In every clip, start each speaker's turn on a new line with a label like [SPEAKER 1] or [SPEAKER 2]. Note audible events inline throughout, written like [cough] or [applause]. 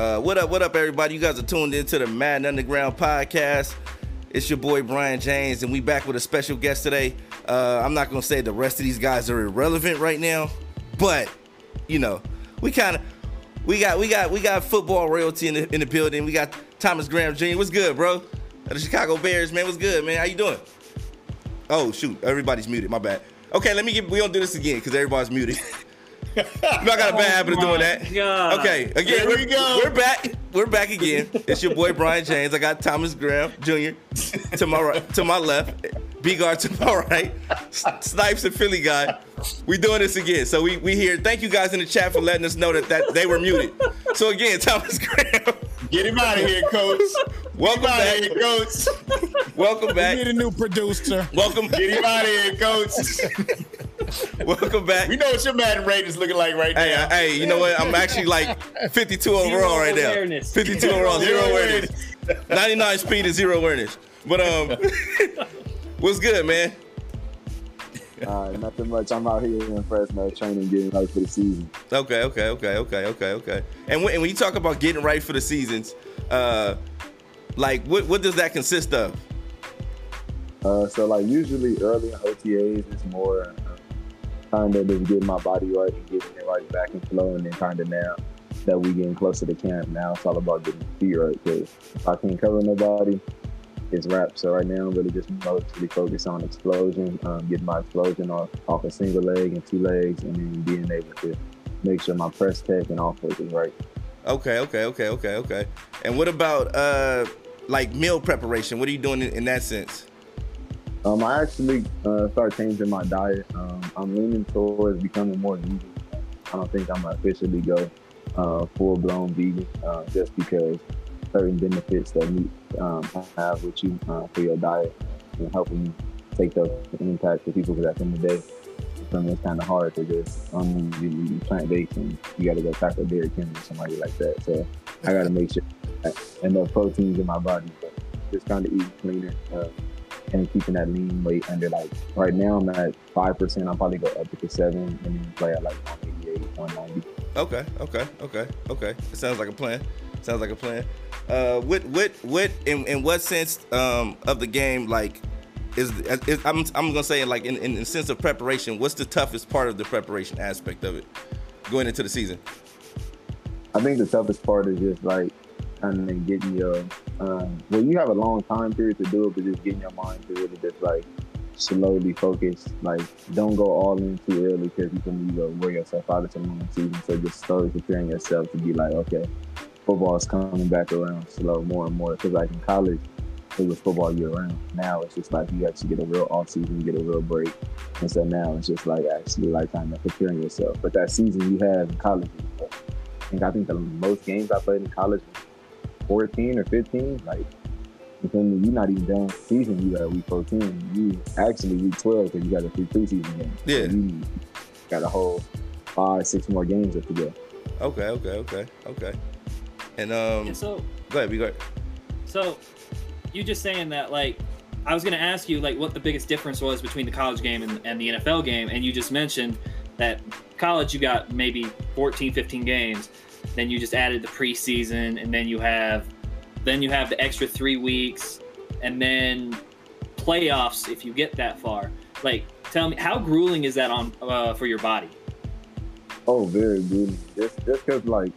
[SPEAKER 1] Uh, what up, what up, everybody? You guys are tuned into the Madden Underground podcast. It's your boy Brian James, and we back with a special guest today. Uh, I'm not gonna say the rest of these guys are irrelevant right now, but you know, we kind of we got we got we got football royalty in the in the building. We got Thomas Graham Jr. What's good, bro? The Chicago Bears, man. What's good, man? How you doing? Oh shoot, everybody's muted. My bad. Okay, let me get. We don't do this again because everybody's muted. [laughs] I got a bad habit of doing oh that.
[SPEAKER 2] God.
[SPEAKER 1] Okay, again,
[SPEAKER 3] Here
[SPEAKER 1] we're,
[SPEAKER 3] we go.
[SPEAKER 1] we're back. We're back again. It's your boy Brian James. I got Thomas Graham Jr. to my right, to my left, B guard to my right, Snipes and Philly guy. We doing this again. So we we here. Thank you guys in the chat for letting us know that, that they were muted. So again, Thomas Graham,
[SPEAKER 3] Get him out of here, coach.
[SPEAKER 1] welcome
[SPEAKER 3] Get him out
[SPEAKER 1] back.
[SPEAKER 3] of here, coach.
[SPEAKER 1] Welcome back.
[SPEAKER 4] Need a new producer.
[SPEAKER 1] Welcome,
[SPEAKER 3] Get him out of here, coach.
[SPEAKER 1] welcome back.
[SPEAKER 3] We know what your Madden ratings looking like right
[SPEAKER 1] Hey,
[SPEAKER 3] now.
[SPEAKER 1] hey, you know what? I'm actually like 52 overall right now.
[SPEAKER 2] awareness.
[SPEAKER 1] 52 [laughs] overall, zero awareness. 99 speed and zero awareness. But um, [laughs] what's good, man? [laughs]
[SPEAKER 5] Uh, nothing much. I'm out here in Fresno training, getting ready for the season.
[SPEAKER 1] Okay, okay, okay, okay, okay, okay. And when, and when you talk about getting right for the seasons, uh, like what what does that consist of?
[SPEAKER 5] Uh, so like usually early in OTAs, it's more uh, kind of just getting my body right and getting it right back and flow, and then kind of now that we getting closer to camp, now it's all about getting the feet right. Because I can't cover nobody, it's wrapped. So right now, I'm really just mostly focused on explosion, um, getting my explosion off off a single leg and two legs, and then being able to make sure my press tech and all foot is right.
[SPEAKER 1] Okay, okay, okay, okay, okay. And what about uh, like meal preparation? What are you doing in, in that sense?
[SPEAKER 5] Um, I actually uh, started changing my diet. Um, I'm leaning towards becoming more vegan. I don't think I'm officially go uh, full blown vegan uh, just because certain benefits that meat um, have with you uh, for your diet and helping you take those impact to people. Because at the end of the day, me, it's kind of hard to just only be plant based and you got to go tackle Derrick Henry or somebody like that. So I got to make sure enough proteins in my body. But just kind of eating cleaner. Uh, and keeping that lean weight under like right now I'm at five percent. I'll probably go up to the seven and then play at like 188, 190.
[SPEAKER 1] Okay, okay, okay, okay. It sounds like a plan. Sounds like a plan. Uh, what, what, what? In, in what sense um, of the game, like, is, is I'm, I'm gonna say like in, in the sense of preparation. What's the toughest part of the preparation aspect of it going into the season?
[SPEAKER 5] I think the toughest part is just like kind of getting your um, well, you have a long time period to do it, but just getting your mind to really just like slowly focus. Like, don't go all in too early because you can go wear yourself out of the long season. So just slowly preparing yourself to be like, okay, football's coming back around slow more and more. Because like in college, it was football year round. Now it's just like you actually get a real off season, you get a real break, and so now it's just like actually like kind of preparing yourself. But that season you have in college, I think I think the most games I played in college, was 14 or 15, like. Within, you're not even done season. You got a week 14. You actually week 12 because you got a three preseason game. So
[SPEAKER 1] Yeah.
[SPEAKER 5] you got a whole five, six more games left to go.
[SPEAKER 1] Okay, okay, okay, okay. And um,
[SPEAKER 2] And so,
[SPEAKER 1] go ahead, we go.
[SPEAKER 2] so you just saying that like I was gonna ask you like what the biggest difference was between the college game and, and the NFL game, and you just mentioned that college you got maybe 14, 15 games, then you just added the preseason, and then you have then you have the extra three weeks, and then playoffs if you get that far. Like, tell me how grueling is that on uh, for your body?
[SPEAKER 5] Oh, very good. Just just because like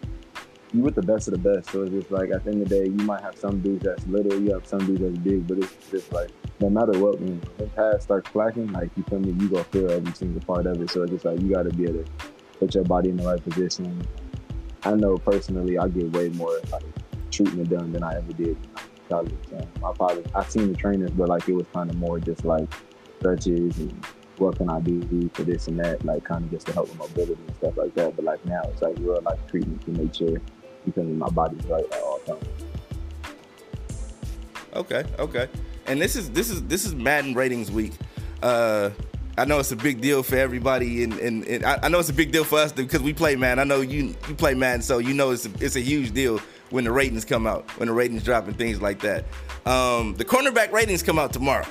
[SPEAKER 5] you with the best of the best, so it's just like at the end of the day, you might have some dudes that's little, you have some dudes that's big, but it's just like no matter what, when the pass starts clacking, like you feel me, you gonna feel every single part of it. So it's just like you got to be able to put your body in the right position. I know personally, I get way more like treatment done than I ever did in college. And my father, I seen the trainers, but like it was kind of more just like stretches and what can I do for this and that, like kind of just to help with mobility and stuff like that. But like now, it's like real like treatment to make sure me, my body's right at all times.
[SPEAKER 1] Okay, okay. And this is this is this is Madden ratings week. Uh I know it's a big deal for everybody, and, and, and I, I know it's a big deal for us because we play Madden. I know you you play Madden, so you know it's a, it's a huge deal when the ratings come out, when the ratings drop and things like that. Um, the cornerback ratings come out tomorrow.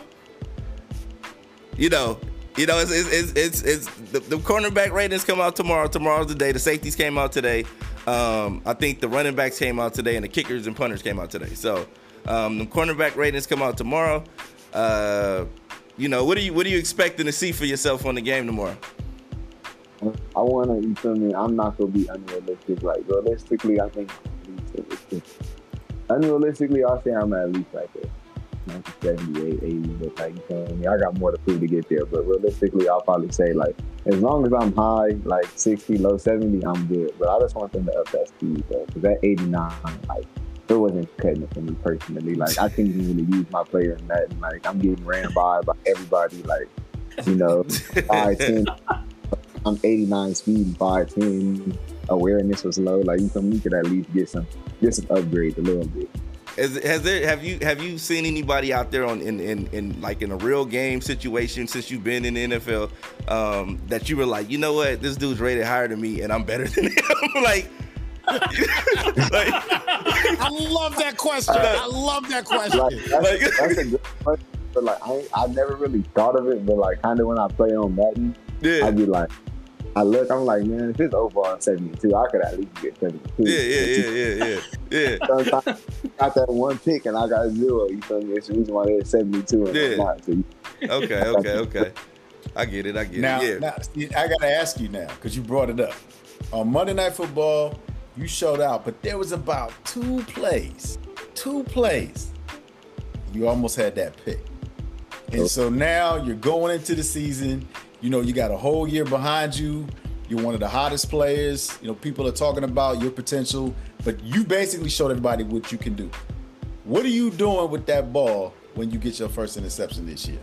[SPEAKER 1] You know, You know, it's it's it's, it's, the, the cornerback ratings come out tomorrow. Tomorrow's the day. The safeties came out today. Um, I think the running backs came out today, and the kickers and punters came out today. So um, the cornerback ratings come out tomorrow. Uh, you know, what are you what are you expecting to see for yourself on the game tomorrow?
[SPEAKER 5] I want to, you feel me? I'm not gonna be unrealistic. Like realistically, I think unrealistically, I'll say I'm at least like a 78, 80. But like, you feel me? I got more to prove to get there. But realistically, I'll probably say like, as long as I'm high, like 60, low 70, I'm good. But I just want them to up that speed though, because that 89, like, it wasn't cutting it for me personally. Like, I couldn't even really use my player in that. And like, I'm getting ran by by everybody. Like, you know, 5, 10. [laughs] I'm 89 speed, 5'10. Awareness was low. Like you feel me? You could at least get some get some upgrades a little bit.
[SPEAKER 1] Has, has there have you have you seen anybody out there on in, in, in like in a real game situation since you've been in the NFL um, that you were like, you know what, this dude's rated higher than me and I'm better [laughs] than him? [laughs] like, [laughs] like,
[SPEAKER 4] I love that question. I love that question.
[SPEAKER 5] Like, that's,
[SPEAKER 1] Like-
[SPEAKER 5] that's a good question. But like I I never really thought of it, but like kind of when I play on Madden,
[SPEAKER 1] yeah,
[SPEAKER 5] I'd be like, I look, I'm like, man, if it's overall 72, I could at least get 72.
[SPEAKER 1] yeah, yeah, yeah, yeah, yeah, yeah. [laughs]
[SPEAKER 5] I got that one pick and I got zero. You feel me? It's the reason why they're 72 and
[SPEAKER 1] Yeah.
[SPEAKER 5] Not. So
[SPEAKER 1] Okay, [laughs] okay, okay. I get it. I get
[SPEAKER 4] Now,
[SPEAKER 1] it. Yeah.
[SPEAKER 4] now see, I got to ask you now because you brought it up. On Monday Night Football, you showed out, but there was about two plays, two plays. You almost had that pick. And so now you're going into the season. You know, you got a whole year behind you. You're one of the hottest players. You know, people are talking about your potential, but you basically showed everybody what you can do. What are you doing with that ball when you get your first interception this year?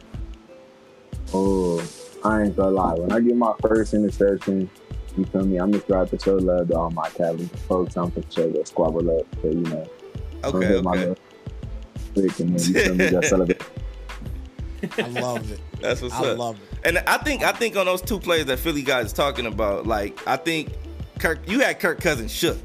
[SPEAKER 5] oh, I ain't gonna lie. When I get my first interception, you feel me? I'm just trying to show love to all my Cali folks. I'm for sure to squabble up. So, you know, I'm
[SPEAKER 1] Okay, okay.
[SPEAKER 5] little Click and then you feel me? Just [laughs] celebrate.
[SPEAKER 4] I love it.
[SPEAKER 1] That's what's
[SPEAKER 4] I
[SPEAKER 1] up.
[SPEAKER 4] love it.
[SPEAKER 1] And I think I think on those two plays that Philly guys is talking about, like I think Kirk, you had Kirk Cousins shook,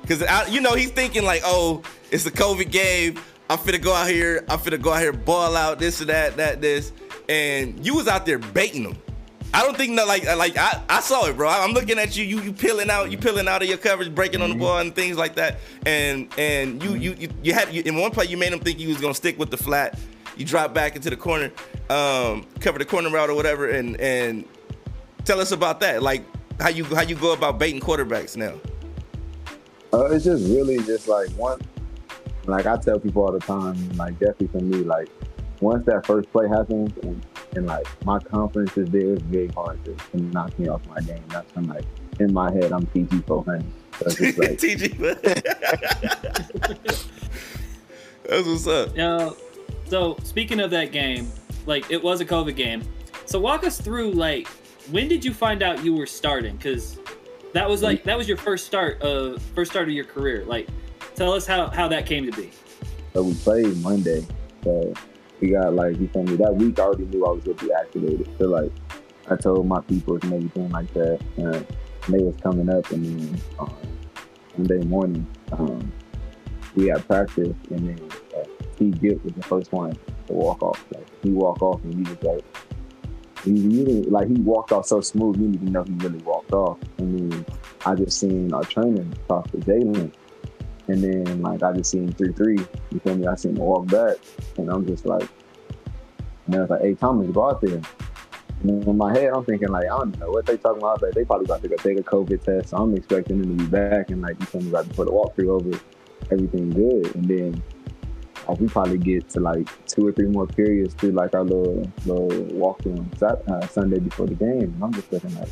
[SPEAKER 1] because you know he's thinking like, oh, it's a COVID game. I'm finna go out here. I'm finna go out here, ball out this or that, that this, and you was out there baiting him. I don't think no like like I, I saw it, bro. I'm looking at you. You you peeling out. You peeling out of your coverage, breaking on the mm-hmm. ball and things like that. And and you you you, you had you, in one play you made him think you was gonna stick with the flat. You drop back into the corner, um, cover the corner route or whatever, and and tell us about that. Like how you how you go about baiting quarterbacks now.
[SPEAKER 5] Uh, it's just really just like one, like I tell people all the time, like definitely for me, like once that first play happens and, and like my confidence is there, it's very hard to, to knock me off my game. That's when like in my head I'm PG 400. So it's just like, [laughs]
[SPEAKER 1] TG. [laughs] That's what's up.
[SPEAKER 2] Now, so speaking of that game, like it was a COVID game. So walk us through like when did you find out you were starting? Because that was like that was your first start of first start of your career. Like, tell us how how that came to be.
[SPEAKER 5] so we played Monday. So we got like, you feel me? That week I already knew I was gonna be activated. So like I told my people and everything like that. And they was coming up and then um, Monday morning, um, we had practice and then uh, T Gift was the first one to walk off. Like he walked off and we was like he really like he walked off so smooth you didn't even know he really walked off. And then I just seen our trainer talk to Jaylon and then like I just seen three three. You feel me? I seen him walk back and I'm just like and I was like, hey Thomas, go out there. And in my head, I'm thinking like, I don't know what they talking about. Like, they probably about to go take a COVID test. So I'm expecting them to be back and like you feel me, about to put a walkthrough over everything good. And then like we probably get to like two or three more periods through like our little little walkthrough on Sat- uh, Sunday before the game. And I'm just looking like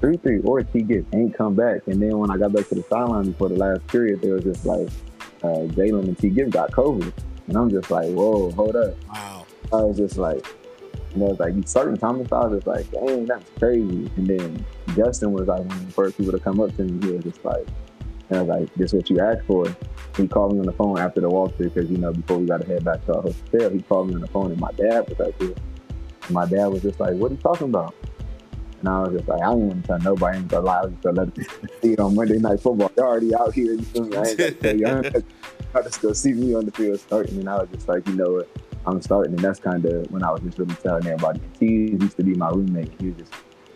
[SPEAKER 5] three three or T Gift ain't come back. And then when I got back to the sideline before the last period, there was just like uh, Jaylon and T Gift got COVID. And I'm just like, whoa, hold up.
[SPEAKER 4] Wow.
[SPEAKER 5] I was just like, you know, it's like certain Thomas, I was just like, dang, that's crazy. And then Justin was like one of the first people to come up to me. He was just like, and I was like, this is what you asked for. He called me on the phone after the walkthrough because, you know, before we got to head back to our hotel, he called me on the phone and my dad was like, here. And my dad was just like, what are you talking about? And I was just like, I don't want to tell nobody, I ain't gonna lie. I was just gonna let see it [laughs] on Monday Night Football. They're already out here, you feel me? I ain't gonna just go see me on the field starting. And I was just like, you know what? I'm starting, and that's kind of when I was just really telling everybody. He used to be my roommate. He was just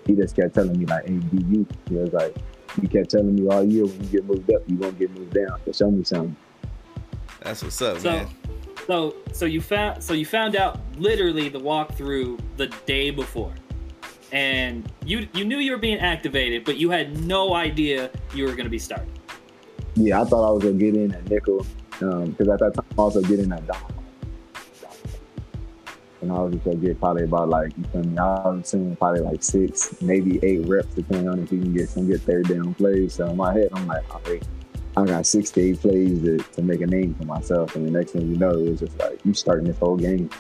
[SPEAKER 5] he just kept telling me like, "Hey, be you." He was like, "He kept telling me all year when you get moved up, you gonna get moved down. So show me something."
[SPEAKER 1] That's what's up,
[SPEAKER 2] So,
[SPEAKER 1] man.
[SPEAKER 2] so, so you found, so you found out literally the walkthrough the day before, and you you knew you were being activated, but you had no idea you were going to be starting.
[SPEAKER 5] Yeah, I thought I was gonna get in at nickel um, because at that time I was also getting at dime. And I was just gonna get probably about like you feel me. I was assuming probably like six, maybe eight reps, depending on if you can get some good third down plays. So in my head, I'm like, all right, I got six to eight plays to, to make a name for myself. And the next thing you know, it was just like you starting this whole game.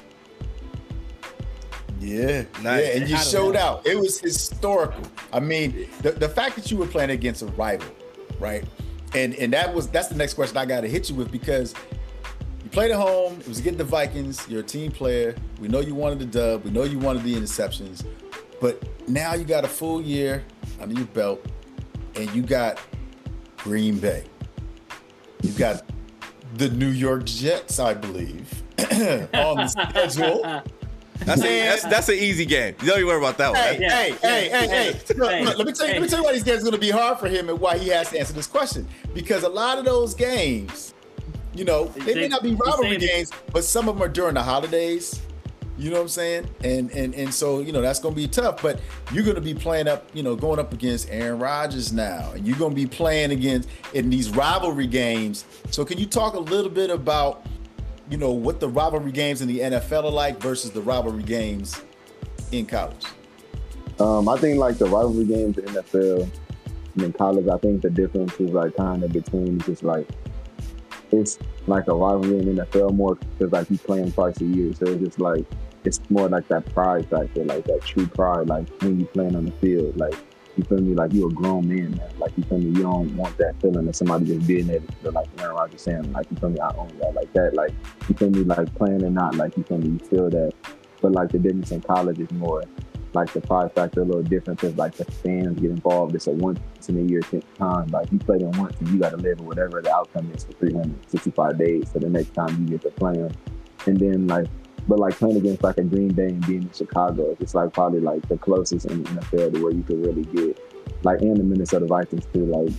[SPEAKER 3] Yeah,
[SPEAKER 1] Nice.
[SPEAKER 3] yeah, and you showed
[SPEAKER 6] know.
[SPEAKER 3] out. It was historical. I mean, the, the fact that you were playing against a rival, right? And and that was that's the next question I got to hit you with because you played at home. It was against the Vikings. You're a team player. We know you wanted the dub. We know you wanted the interceptions, but now you got a full year under your belt, and you got Green Bay. You got the New York Jets, I believe, [clears throat] on the schedule.
[SPEAKER 1] That's, a, that's that's an easy game. You don't even worry about that one.
[SPEAKER 3] Hey,
[SPEAKER 2] Yeah,
[SPEAKER 3] hey,
[SPEAKER 2] yeah,
[SPEAKER 3] hey, hey, hey,
[SPEAKER 2] hey,
[SPEAKER 3] Look,
[SPEAKER 2] hey,
[SPEAKER 3] look, let me tell you, let me tell you why these games are going to be hard for him and why he has to answer this question. Because a lot of those games, you know, they may not be
[SPEAKER 2] he's
[SPEAKER 3] rivalry games, but some of them are during the holidays. You know what I'm saying? And and and so you know that's going to be tough. But you're going to be playing up, you know, going up against Aaron Rodgers now, and you're going to be playing against in these rivalry games. So can you talk a little bit about, you know, what the rivalry games in the NFL are like versus the rivalry games in college?
[SPEAKER 5] Um, I think like the rivalry games in NFL and in college, I think the difference is like kind of between just like it's like a rivalry in NFL more because like you playing twice a year, so it's just like it's more like that pride factor, like that true pride, like when you playing on the field, like you feel me, like you're a grown man, man. Like you feel me, you don't want that feeling of somebody just being there, to, like Aaron Rodgers saying, like you feel me, I own that, like that, like you feel me, like playing or not, like you feel me, you feel that. But like the difference in college is more like the pride factor a little different because like the fans get involved. It's a once in a year time. Like you play them once and you got to live with whatever the outcome is for 365 days. So the next time you get to play them, and then like, but like playing against like a Green Bay and being in Chicago, it's like probably like the closest in the NFL to where you could really get like in the Minnesota Vikings too. Like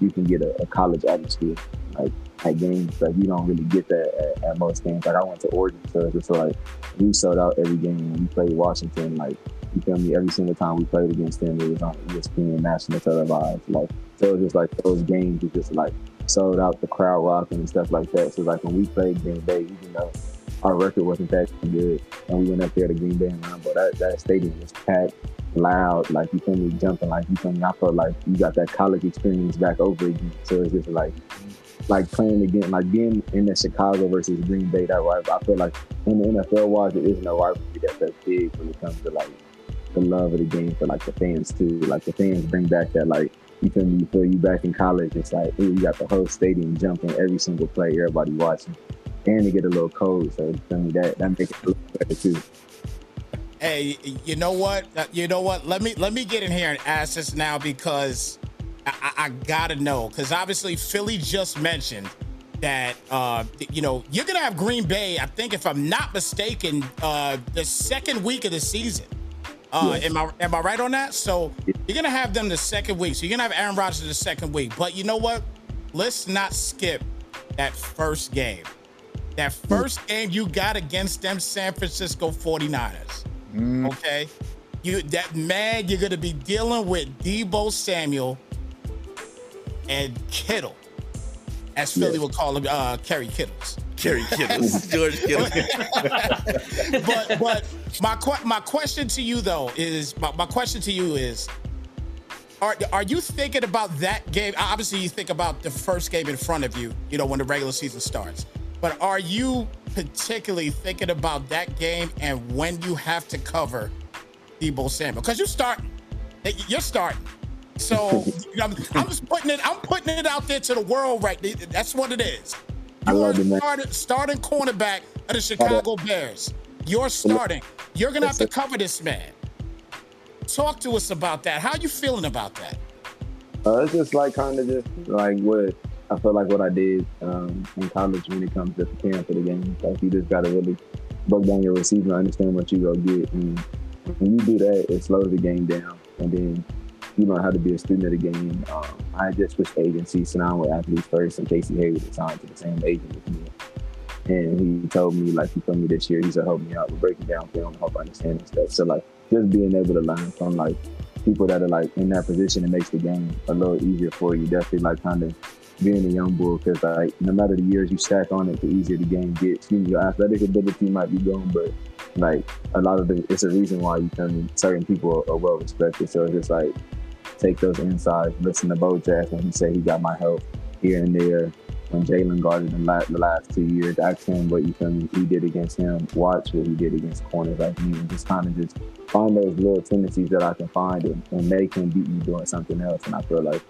[SPEAKER 5] you can get a, a college atmosphere like at games. Like you don't really get that at, at most games. Like I went to Oregon, so it's just like we sold out every game we played Washington. Like you feel me? Every single time we played against them, it was on ESPN national televised. Like so, it was just like those games were just like sold out, the crowd rocking and stuff like that. So like when we played Green Bay, even though our record wasn't that good, and we went up there to Green Bay and Lambeau, that that stadium was packed, loud, like you feel me, jumping, like you feel me. I felt like you got that college experience back over again. So it's just like like playing again, like being in the Chicago versus Green Bay, that rivalry. I feel like in the NFL wise, there is no rivalry that big when it comes to like the love of the game for like the fans too. Like the fans bring back that like you feel me, you feel you back in college. It's like ooh, you got the whole stadium jumping every single play, everybody watching, and they get a little cold. So feel me, that that makes it a little better too.
[SPEAKER 6] Hey, you know what? Uh, You know what? Let me let me get in here and ask this now because I, I, I gotta know because obviously Philly just mentioned that uh, you know you're gonna have Green Bay. I think if I'm not mistaken, uh, the second week of the season. Uh,
[SPEAKER 5] Yes.
[SPEAKER 6] Am I am I right on that? So you're gonna have them the second week. So you're gonna have Aaron Rodgers the second week. But you know what? Let's not skip that first game. That first game you got against them San Francisco 49ers. Okay. You that man, you're gonna be dealing with Deebo Samuel and Kittle. As Philly
[SPEAKER 5] Yes.
[SPEAKER 6] would call him, uh Kerry Kittles.
[SPEAKER 1] Kerry Kittles, [laughs] George Kittles. [laughs]
[SPEAKER 6] but but my que- my question to you though is my, my question to you is are are you thinking about that game? Obviously, you think about the first game in front of you, you know, when the regular season starts. But are you particularly thinking about that game and when you have to cover Deebo Samuel? Because you're starting, you're starting. So [laughs] I'm, I'm just putting it. I'm putting it out there to the world right. That's what it is.
[SPEAKER 5] I
[SPEAKER 6] You're
[SPEAKER 5] it,
[SPEAKER 6] starting, cornerback of the Chicago Bears. You're starting. You're gonna have to cover this man. Talk to us about that. How are you feeling about that?
[SPEAKER 5] Uh, it's just like kind of just like what I feel like what I did um, in college when it comes to preparing for the game. Like you just gotta really broke down your receiver, understand what you go get, and when you do that, it slows the game down, and then you learn how to be a student of the game. Um, I just switched agencies, so now I'm with Athletes First, and Casey Hayward is signed to the same agent with me. And he told me, like, he told me this year, he said, help me out with breaking down film, help I understand stuff. So, like, just being able to learn from, like, people that are, like, in that position, it makes the game a little easier for you. Definitely, like, kind of being a young bull, because, like, no matter the years you stack on it, the easier the game gets. You know, your athletic ability might be gone, but, like, a lot of the, it's a reason why you can, certain people are, are well respected. So, it's just, like, take those insights, listen to Bo when he said he got my help here and there. When Jaylon guarded la- the last two years, ask him what you me he did against him. Watch what he did against corners like me, and just kind of just find those little tendencies that I can find and, and make him beat me doing something else. And I feel like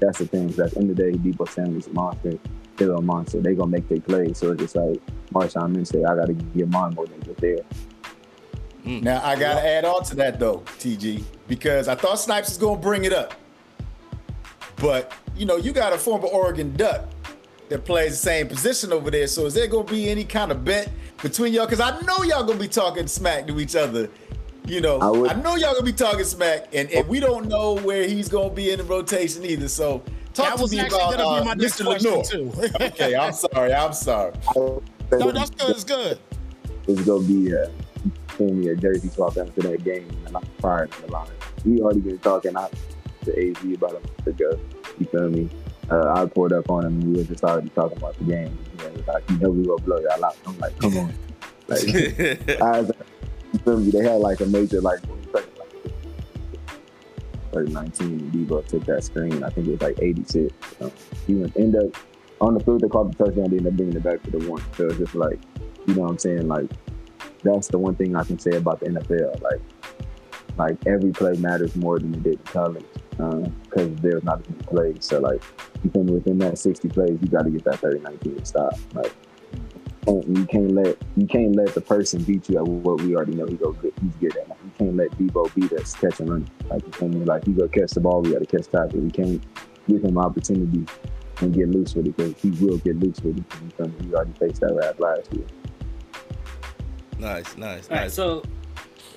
[SPEAKER 5] that's the thing. at the end of the day, Deebo Samuel's a monster. They're a monster. They gonna make their plays. So it's just like Marshawn said, I gotta get mine more than just there.
[SPEAKER 4] Now I gotta add on to that though, TG, because I thought Snipes was gonna bring it up. But you know, you got a former Oregon Duck that plays the same position over there. So is there gonna be any kind of bet between y'all? Because I know y'all gonna be talking smack to each other. You know,
[SPEAKER 5] I would, I,
[SPEAKER 4] know y'all gonna be talking smack, and, and we don't know where he's gonna be in the rotation either. So talk
[SPEAKER 6] That
[SPEAKER 4] to
[SPEAKER 6] was
[SPEAKER 4] me
[SPEAKER 6] actually
[SPEAKER 4] about
[SPEAKER 6] gonna
[SPEAKER 4] uh,
[SPEAKER 6] be my next
[SPEAKER 4] Mr.
[SPEAKER 6] question
[SPEAKER 4] Lenoir.
[SPEAKER 6] too. [laughs]
[SPEAKER 4] Okay, I'm sorry. I'm sorry.
[SPEAKER 6] no, that's good. It's good.
[SPEAKER 5] It's gonna be a feel me a jersey swap after that game, and I'm prior to the line. We already been talking out to AZ about a month ago. You feel me? Uh, I pulled up on him, and we were just already talking about the game. You know, was like, you know, we gonna blow y'all out. I'm like, come on. Like, [laughs] I was, you feel me? They had like a major like. Like 19 and Deebo took that screen. I think it was like 86. So he went end up on the field. They called the touchdown. They ended up bringing it back to the one. So it's just like, you know what I'm saying? Like that's the one thing I can say about the NFL. Like, like every play matters more than it did in college um, because there's not as many plays. So like, you can within that 60 plays, you got to get that 30, 19 stop. Like, you can't let you can't let the person beat you at what we already know he go good, he's good at. Like, you can't let Deebo beat us catch and run. Like, you me? Like he go catch the ball, we got to catch tackle. We can't give him opportunity and get loose with it because he will get loose with it. You? We already faced that rap last year.
[SPEAKER 1] Nice, nice,
[SPEAKER 2] All right,
[SPEAKER 1] nice.
[SPEAKER 2] so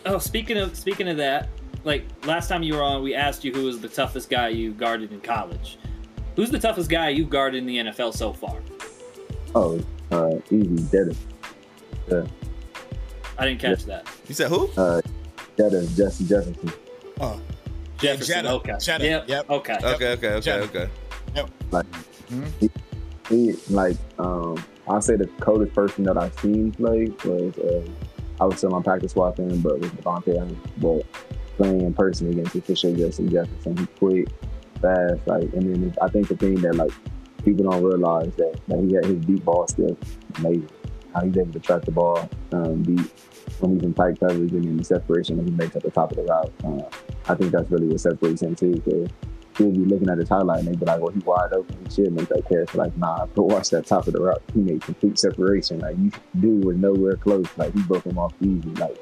[SPEAKER 2] oh, speaking of speaking of that, like last time you were on, we asked you who was the toughest guy you guarded in college. Who's the toughest guy you've guarded in the NFL so far?
[SPEAKER 5] Oh, uh, easy, Dennis. Yeah.
[SPEAKER 2] I didn't catch that.
[SPEAKER 1] you said who?
[SPEAKER 5] Uh, Dennis, Justin Jefferson.
[SPEAKER 6] Oh,
[SPEAKER 2] Jefferson.
[SPEAKER 6] Jetta.
[SPEAKER 2] Okay.
[SPEAKER 6] Jetta.
[SPEAKER 2] Yep.
[SPEAKER 6] Yep.
[SPEAKER 2] Okay.
[SPEAKER 1] Okay, okay, okay,
[SPEAKER 6] Jetta.
[SPEAKER 1] okay.
[SPEAKER 5] Like, he, he, like, um, I'll say the coldest person that I've seen play was, uh, I was still on practice swapping, but with Davante Adams. But playing in person against official Justin Jefferson, he quick, fast, like, and then I think the thing that, like, people don't realize that, that he had his deep ball still amazing. How he's able to track the ball um, deep when he's in tight coverage and then the separation that he makes at the top of the route. Uh, I think that's really what separates him too. Cause he'll be looking at his highlight and they be like, "Well, he's wide open. He should make that catch." Like, nah, [laughs] but watch that top of the route. He made complete separation. Like, you do was nowhere close. Like, he broke him off easy. Like,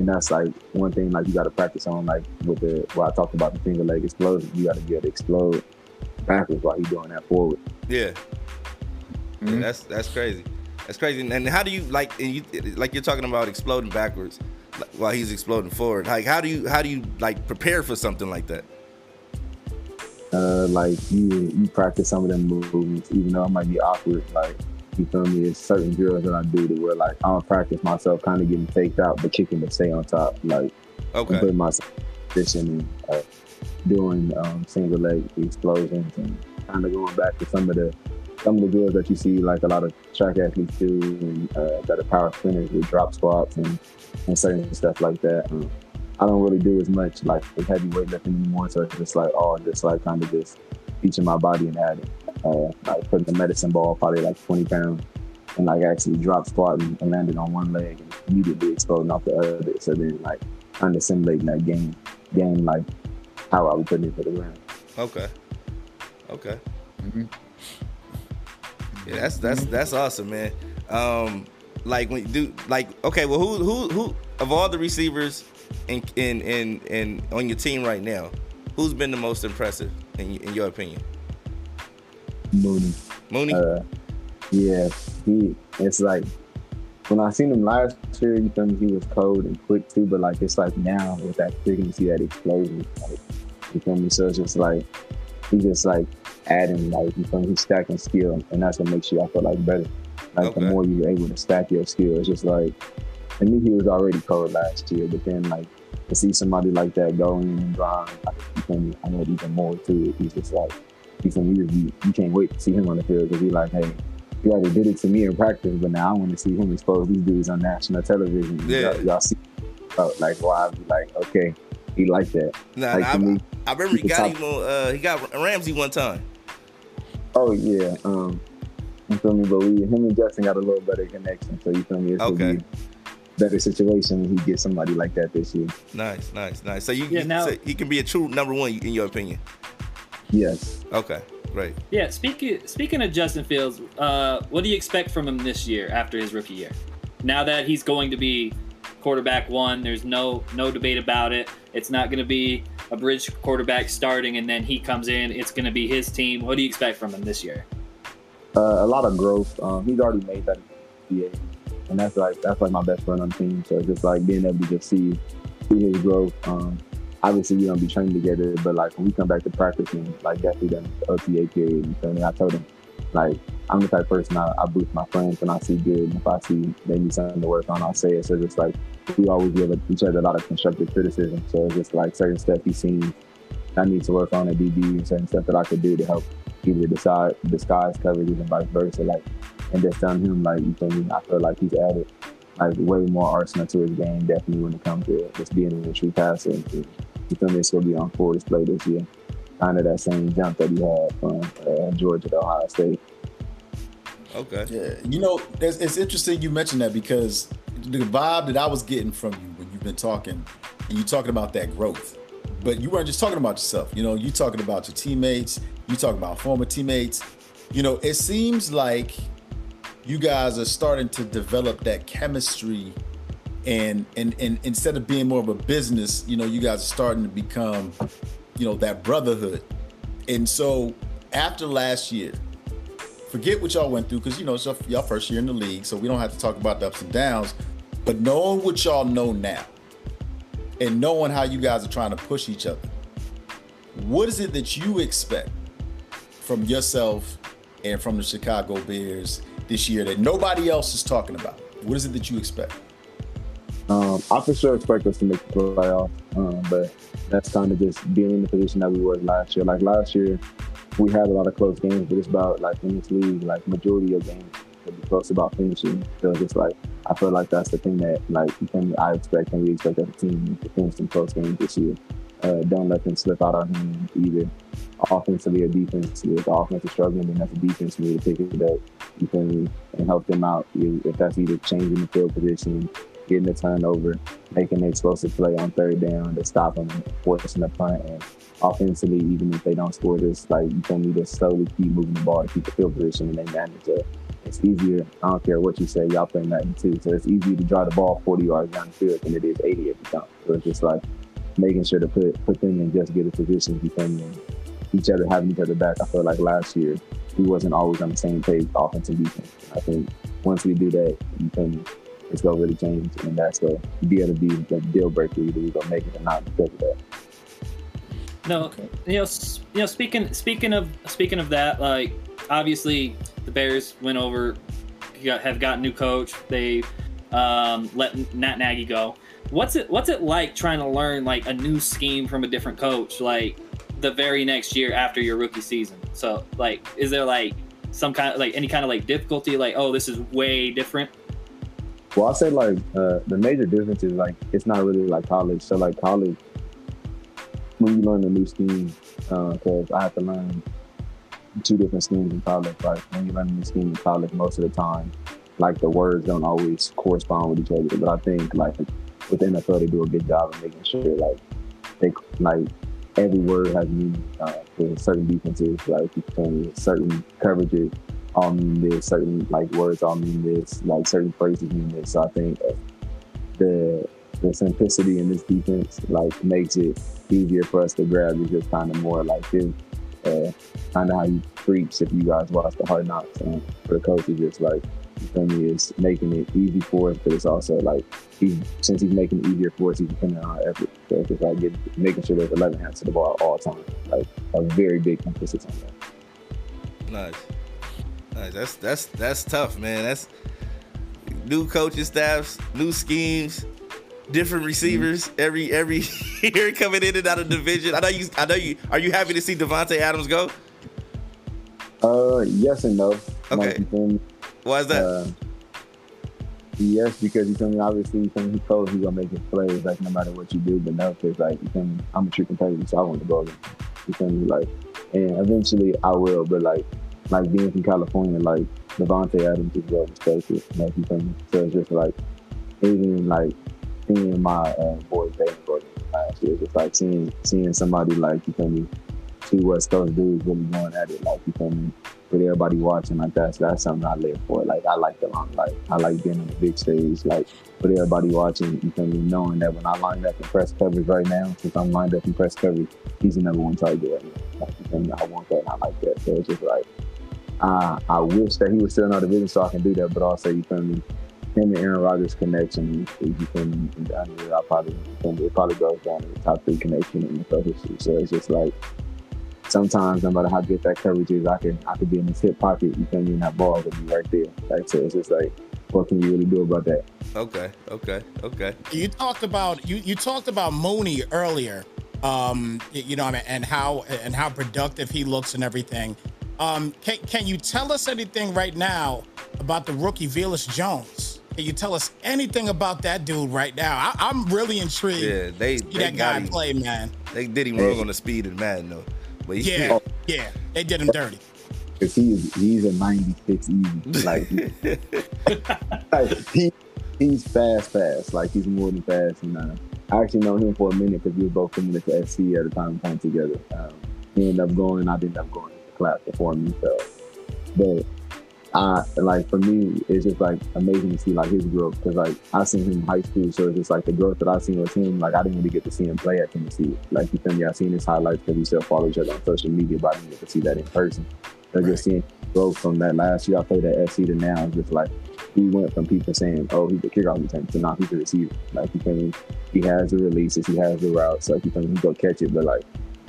[SPEAKER 5] and that's like one thing like you got to practice on. Like with the where I talked about the finger leg explosion, you got to be able to explode backwards while he's doing that forward.
[SPEAKER 1] Yeah.
[SPEAKER 4] Mhm.
[SPEAKER 1] Yeah, that's that's crazy. That's crazy. And how do you like and you like you're talking about exploding backwards while he's exploding forward? Like how do you how do you like prepare for something like that?
[SPEAKER 5] Uh, like you you practice some of them moves, even though it might be awkward. Like you feel me? It's certain drills that I do to where like I'll practice myself kind of getting faked out, but kicking to stay on top. Like
[SPEAKER 1] Okay.
[SPEAKER 5] putting myself in position and uh, doing um, single leg explosions and kind of going back to some of the some of the drills that you see like a lot of track athletes do and uh, that are power sprinters with drop squats and, and certain stuff like that. Um, I don't really do as much like the heavy weightlifting anymore, so it's just like all just like kind of just teaching my body and adding. Uh, like putting the medicine ball probably like 20 pounds and like actually drop squat and, and landed on one leg and immediately exploding off the other. So then like kind of simulating that game, game like how I would put it to the ground.
[SPEAKER 1] Okay. Okay.
[SPEAKER 4] Mhm.
[SPEAKER 1] Yeah, that's that's that's awesome, man. Um, like when you do like okay, well, who who who of all the receivers in in in, in on your team right now, who's been the most impressive in in your opinion?
[SPEAKER 5] Mooney.
[SPEAKER 1] Mooney.
[SPEAKER 5] Uh, yeah, he. It's like when I seen him last year, you feel me, he was cold and quick too, but like it's like now with that frequency, that explosion, like you feel me? So it's just like he just like adding like you feel me, he's stacking skill and that's what makes you I feel like better. Like the more you're able to stack your skill, it's just like I knew he was already cold last year, but then like to see somebody like that go in and grind, like you I know even more to it. He's just like you feel me, you, you, can't wait to see him on the field because he's like, hey, you already did it to me in practice, but now I want to see him expose these dudes on national television.
[SPEAKER 1] Yeah.
[SPEAKER 5] Y'all, y'all see, oh, like, why? I'd be like, okay, he like that.
[SPEAKER 1] Nah,
[SPEAKER 5] Like,
[SPEAKER 1] nah, I,
[SPEAKER 5] me,
[SPEAKER 1] I remember he got him on. Uh, he got Ramsey one time.
[SPEAKER 5] Oh yeah, um, you feel me? But we, him and Justin got a little better connection, so you feel me? It's
[SPEAKER 1] Okay.
[SPEAKER 5] be better situation when he gets somebody like that this year.
[SPEAKER 1] Nice, nice, nice. So you,
[SPEAKER 2] Yeah,
[SPEAKER 1] you
[SPEAKER 2] now-
[SPEAKER 1] so he can be a true number one in your opinion.
[SPEAKER 5] Yes.
[SPEAKER 1] Okay, great.
[SPEAKER 2] Yeah, speaking speaking of Justin Fields, uh, what do you expect from him this year after his rookie year? Now that he's going to be quarterback one, there's no no debate about it. It's not going to be a bridge quarterback starting and then he comes in. It's going to be his team. What do you expect from him this year?
[SPEAKER 5] Uh, a lot of growth. Um, he's already made that NBA, and that's like that's like my best friend on the team. So it's just like being able to just see see his growth. Um, obviously we don't be training together, but like when we come back to practice and like definitely done OTA period. Me? I told him like I'm the type of person I, I boost my friends when I see good. And if I see they need something to work on, I'll say it. So it's just like we always give each other a lot of constructive criticism. So it's just like certain stuff he's seen I need to work on at DB and certain stuff that I could do to help either decide disguise coverages and vice versa. Like and just telling him like you feel me, I feel like he's added like way more arsenal to his game, definitely when it comes to just being a true passer. And, you feel me, it's gonna be on full display this year. Kind of that same jump that he had from uh, Georgia to Ohio State.
[SPEAKER 1] Okay.
[SPEAKER 4] Yeah, you know, it's, it's interesting you mentioned that because the vibe that I was getting from you when you've been talking, and you talking about that growth, but you weren't just talking about yourself. You know, you talking about your teammates, you talking about former teammates. You know, it seems like you guys are starting to develop that chemistry, and and and instead of being more of a business, you know, you guys are starting to become, you know, that brotherhood. And so after last year, forget what y'all went through because you know it's y'all first year in the league, so we don't have to talk about the ups and downs. But knowing what y'all know now, and knowing how you guys are trying to push each other, what is it that you expect from yourself and from the Chicago Bears this year that nobody else is talking about? What is it that you expect?
[SPEAKER 5] Um, I for sure expect us to make the playoffs, um, but that's kind of just being in the position that we were last year. Like last year, we had a lot of close games, but it's about like in this league, like majority of games will be close about finishing. So it's just like I feel like that's the thing that like can, I expect and we expect as a team to finish some close games this year. Uh, don't let them slip out our hands either offensively or defensively. If the offense is struggling, then that's a defense for me to pick it up, you feel me, and help them out. If that's either changing the field position, getting the turnover, making an explosive play on third down to stop them forcing the punt. And offensively, even if they don't score, just like you feel me, just slowly keep moving the ball to keep the field position and they manage it. It's easier. I don't care what you say. Y'all playing that too. So it's easier to drive the ball 40 yards down the field than it is 80 every time. So it's just like making sure to put put them in just get a position, you and each other having each other back. I feel like last year we wasn't always on the same page, offense and defense. I think once we do that, you feel me, it's gonna really change, and that's gonna be able to be the deal breaker. Either we gonna make it or not because of that.
[SPEAKER 2] No, you know, you know. Speaking speaking of speaking of that, like obviously the Bears went over, got, have got new coach. They um, let Matt Nagy go. What's it What's it like trying to learn like a new scheme from a different coach, like the very next year after your rookie season? So, like, is there like some kind of like any kind of like difficulty? Like, oh, this is way different.
[SPEAKER 5] Well, I say like uh, the major difference is like it's not really like college. So like college, when you learn a new scheme, because I have to learn two different schemes in college. Like when you learn a new scheme in college, most of the time, like the words don't always correspond with each other. But I think like with the NFL, they do a good job of making sure like they like every word has meaning uh, for certain defenses. Like certain coverages all mean this, certain like words all mean this, like certain phrases mean this. So I think the the simplicity in this defense like makes it easier for us to grab. It's just kind of more like this, uh, kind of how you preach if you guys watch the Hard Knocks. And for the coaches, it's like you feel me, is making it easy for us, but it's also like he since he's making it easier for us, he's depending on our effort. So it's just like making sure there's 11 hands to the ball all the time. Like a very big emphasis on that.
[SPEAKER 1] Nice. Nice. That's that's that's tough, man. That's new coaching staffs, new schemes, different receivers every every [laughs] year coming in and out of division. I know you. I know you. Are you happy to see Davante Adams go?
[SPEAKER 5] Uh, yes and no.
[SPEAKER 1] Okay. Why is that?
[SPEAKER 5] Uh, yes, because you feel me. Obviously, you feel me. He told he's gonna make his plays like no matter what you do. But no, because like you feel me. I'm a true competitor, so I want to go. You feel me? Like, and eventually I will. But like, like being from California, like Davante Adams is well respected. Like you feel me. So it's just like even like seeing my uh, boy David Gordon last year, just like seeing seeing somebody like you feel me. Two West Coast dudes really going at it, like you feel me with everybody watching like that's that's something I live for. Like I like the long like I like being on the big stage, like with everybody watching, you feel me, knowing that when I line up in press coverage right now, since I'm lined up in press coverage, he's the number one target. Like I want that and I like that. So it's just like uh, I wish that he was still in our division so I can do that, but also you feel me, him and Aaron Rodgers connection, you feel me, I probably it probably goes down to the top three connection in the history. So it's just like sometimes no matter how good that coverage is, I can I could be in his hip pocket, you feel me, and that ball could be right there. Like so it's just like what can you really do about that?
[SPEAKER 1] Okay. Okay. Okay.
[SPEAKER 6] You talked about you you talked about Mooney earlier, um, you know, and- and how and how productive he looks and everything. Um, can can you tell us anything right now about the rookie Velus Jones? Can you tell us anything about that dude right now? I, I'm really intrigued.
[SPEAKER 1] Yeah. They
[SPEAKER 6] to see
[SPEAKER 1] they
[SPEAKER 6] that
[SPEAKER 1] got
[SPEAKER 6] guy
[SPEAKER 1] him.
[SPEAKER 6] play, man.
[SPEAKER 1] They did him wrong on the speed and Madden though. But he,
[SPEAKER 6] Yeah, yeah, they did him dirty.
[SPEAKER 5] Because he is he's a 96 easy. Like, [laughs] like he he's fast, fast. Like he's more than fast. And uh, I actually know him for a minute because we were both coming to SC at the time playing together. Um, he ended up going, I ended up going to class before me. So, but I like for me, it's just like amazing to see like his growth because like I seen him in high school, so it's just like the growth that I seen with him. Like I didn't really get to see him play at Tennessee. Like you feel me? I seen his highlights because we still follow each other on social media, but I didn't get to see that in person. So just seeing growth from that last year I played at SC to now, it's just like he went from people saying, "Oh, he's the kickoff return," to now he's a receiver. Like you feel me? He has the releases, he has the routes, so you feel me? He go catch it. But like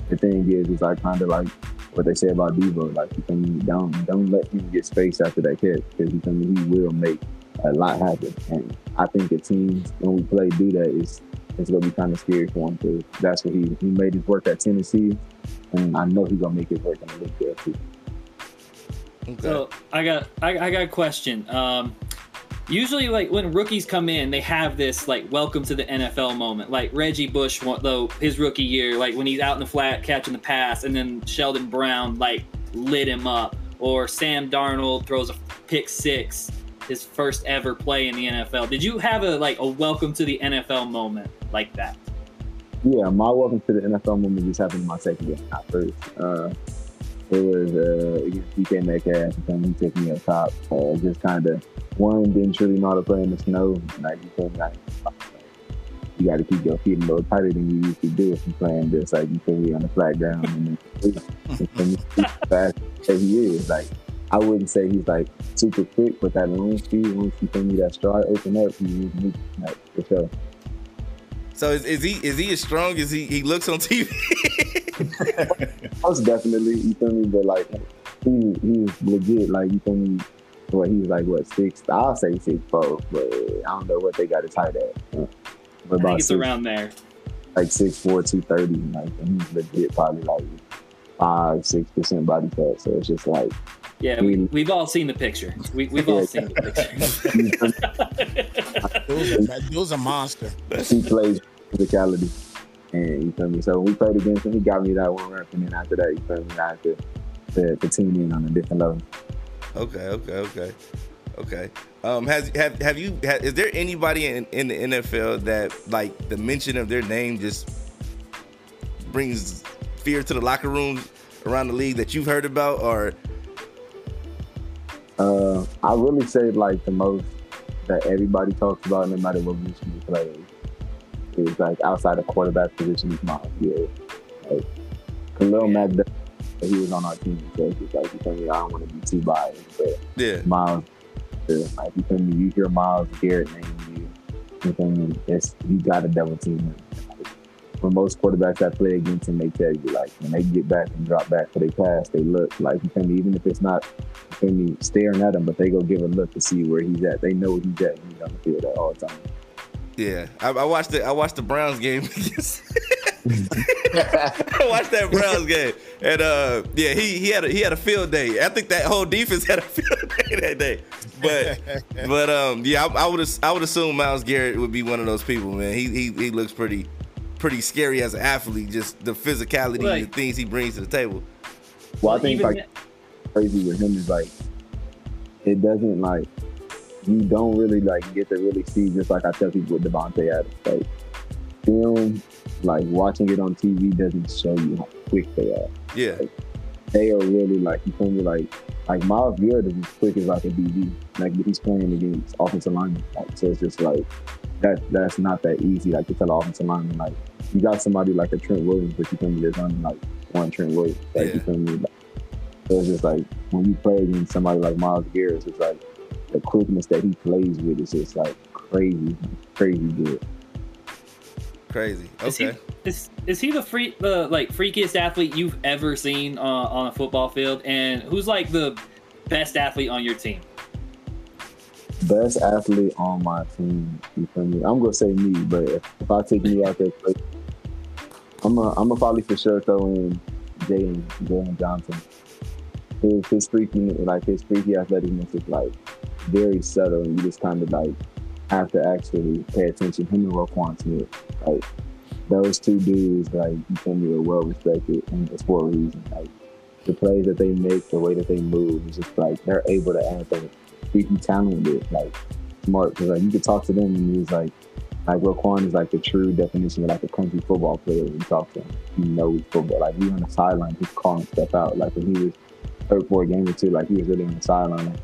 [SPEAKER 5] the thing is, is like kind of like what they say about Deebo. Like you me? Don't don't let him get space after that catch because you me? He will make a lot happen. And I think the teams when we play do that is it's gonna be kind of scary for him because that's what he he made his work at Tennessee, and I know he's gonna make it work in the league there too.
[SPEAKER 1] okay.
[SPEAKER 2] So I got I, I got a question. Um, usually, like when rookies come in, they have this like welcome to the NFL moment. Like Reggie Bush, though his rookie year, like when he's out in the flat catching the pass, and then Sheldon Brown like lit him up, or Sam Darnold throws a pick six, his first ever play in the NFL. Did you have a like a welcome to the NFL moment like that?
[SPEAKER 5] Yeah, my welcome to the NFL moment just happened in my second game, not first. Uh, it was uh, against DK Metcalf, and he took me up top. Uh, just kind of one didn't truly know how to play in the snow. Like you feel me? Like, you got to keep your feet a little tighter than you used to do if you're playing this. Like you feel me on the flat ground and then you fast as he is. Like I wouldn't say he's like super quick, but that long speed once you feel me that stride open up, he- like for sure.
[SPEAKER 1] so is, is he is he as strong as he, he looks on TV? [laughs]
[SPEAKER 5] Most definitely, you feel me? But like, he he's legit. Like you feel me? What he's like? What six? I'll say six four, but I don't know what they got his height at. But
[SPEAKER 2] I think it's
[SPEAKER 5] six,
[SPEAKER 2] around there.
[SPEAKER 5] like six four, two thirty. Like and he's legit, probably like five six percent body fat. So it's just like
[SPEAKER 2] Yeah, we, we've all seen the picture. We, we've all seen the picture.
[SPEAKER 6] Dude's a, that dude's a monster.
[SPEAKER 5] he plays physicality. And you feel me? So when we played against him, he got me that one rep, and then after that, you feel me? I had to, to, to tune in on a different level.
[SPEAKER 1] Okay, okay, okay, okay. Um, has have have you? Ha, is there anybody in, in the NFL that like the mention of their name just brings fear to the locker rooms around the league that you've heard about, or
[SPEAKER 5] Uh, I really say like the most that everybody talks about, no matter what position you play, is like outside the quarterback position is Myles Garrett. Like Khalil Mack, he was on our team, so it's just like you feel me, I don't want to be too biased, but
[SPEAKER 1] yeah?
[SPEAKER 5] Myles, like you feel me. You hear Myles Garrett name you. You feel me? It's you got to double team him. For most quarterbacks that play against him, they tell you like when they get back and drop back for their pass, they look like you feel me. Even if it's not you feel me staring at him, but they go give a look to see where he's at. They know where he's at he's on the field at all times.
[SPEAKER 1] Yeah, I, I watched it. I watched the Browns game. [laughs] [laughs] I watched that Browns game, and uh, yeah, he he had a, he had a field day. I think that whole defense [laughs] had a field day that day. But but um, yeah, I, I would I would assume Myles Garrett would be one of those people, man. He he he looks pretty pretty scary as an athlete. Just the physicality
[SPEAKER 2] Right.
[SPEAKER 1] and the things he brings to the table.
[SPEAKER 5] Well, I think
[SPEAKER 2] even
[SPEAKER 5] like crazy with him is like it doesn't like you don't really like get to really see just like I tell people with Davante Adams. Like film, like watching it on TV doesn't show you how quick they are.
[SPEAKER 1] Yeah,
[SPEAKER 5] They are really like you feel me like like Myles Garrett is as quick as like a DB. Like he's playing against offensive linemen. Like so it's just like that that's not that easy like to tell an offensive lineman like you got somebody like a Trent Williams, but you feel me there's only like one Trent Williams. Like
[SPEAKER 1] Yeah.
[SPEAKER 5] you feel me? Like, so it's just like when you play against somebody like Myles Garrett, it's like the quickness that he plays with is just like crazy, crazy good.
[SPEAKER 1] Crazy.
[SPEAKER 2] Is he
[SPEAKER 1] Okay.
[SPEAKER 2] is, is he the freak the like freakiest athlete you've ever seen uh, on a football field? And who's like the best athlete on your team?
[SPEAKER 5] Best athlete on my team, you feel me? I'm gonna say me, but if, if I take me out there, I'm a, I'm a probably for sure throw in Jaylon Jaylon Johnson. His his freaky like his freaky athleticness is like very subtle, and you just kind of like have to actually pay attention. Him and Roquan Smith, like those two dudes, like you feel me, are well respected, and it's for a reason. Like the plays that they make, the way that they move, it's just like they're able to add that freaky talent with like smart. Because like you could talk to them, and he's like, like Roquan is like the true definition of like a country football player. When you talk to him, he knows football. Like he on the sideline, he's calling stuff out. Like when he was for a game or two, like he was really on the sideline.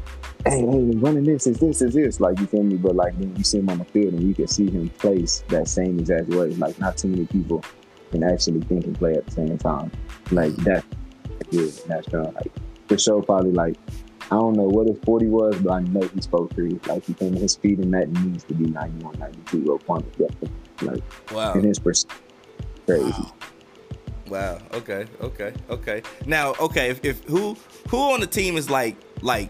[SPEAKER 5] Hey, hey, running this is this is this. Like you feel me? But like then you see him on the field, and you can see him place that same exact way. Like not too many people can actually think and play at the same time. Like that, good. That's uh, like for sure. Probably like I don't know what his 40 was, but I know he spoke three. Like he came his speed and that needs to be 91, 92. Roquan is definitely like
[SPEAKER 1] Wow.
[SPEAKER 5] in his crazy.
[SPEAKER 1] Wow. Okay. Okay. Okay. Now, okay. If, if who who on the team is like like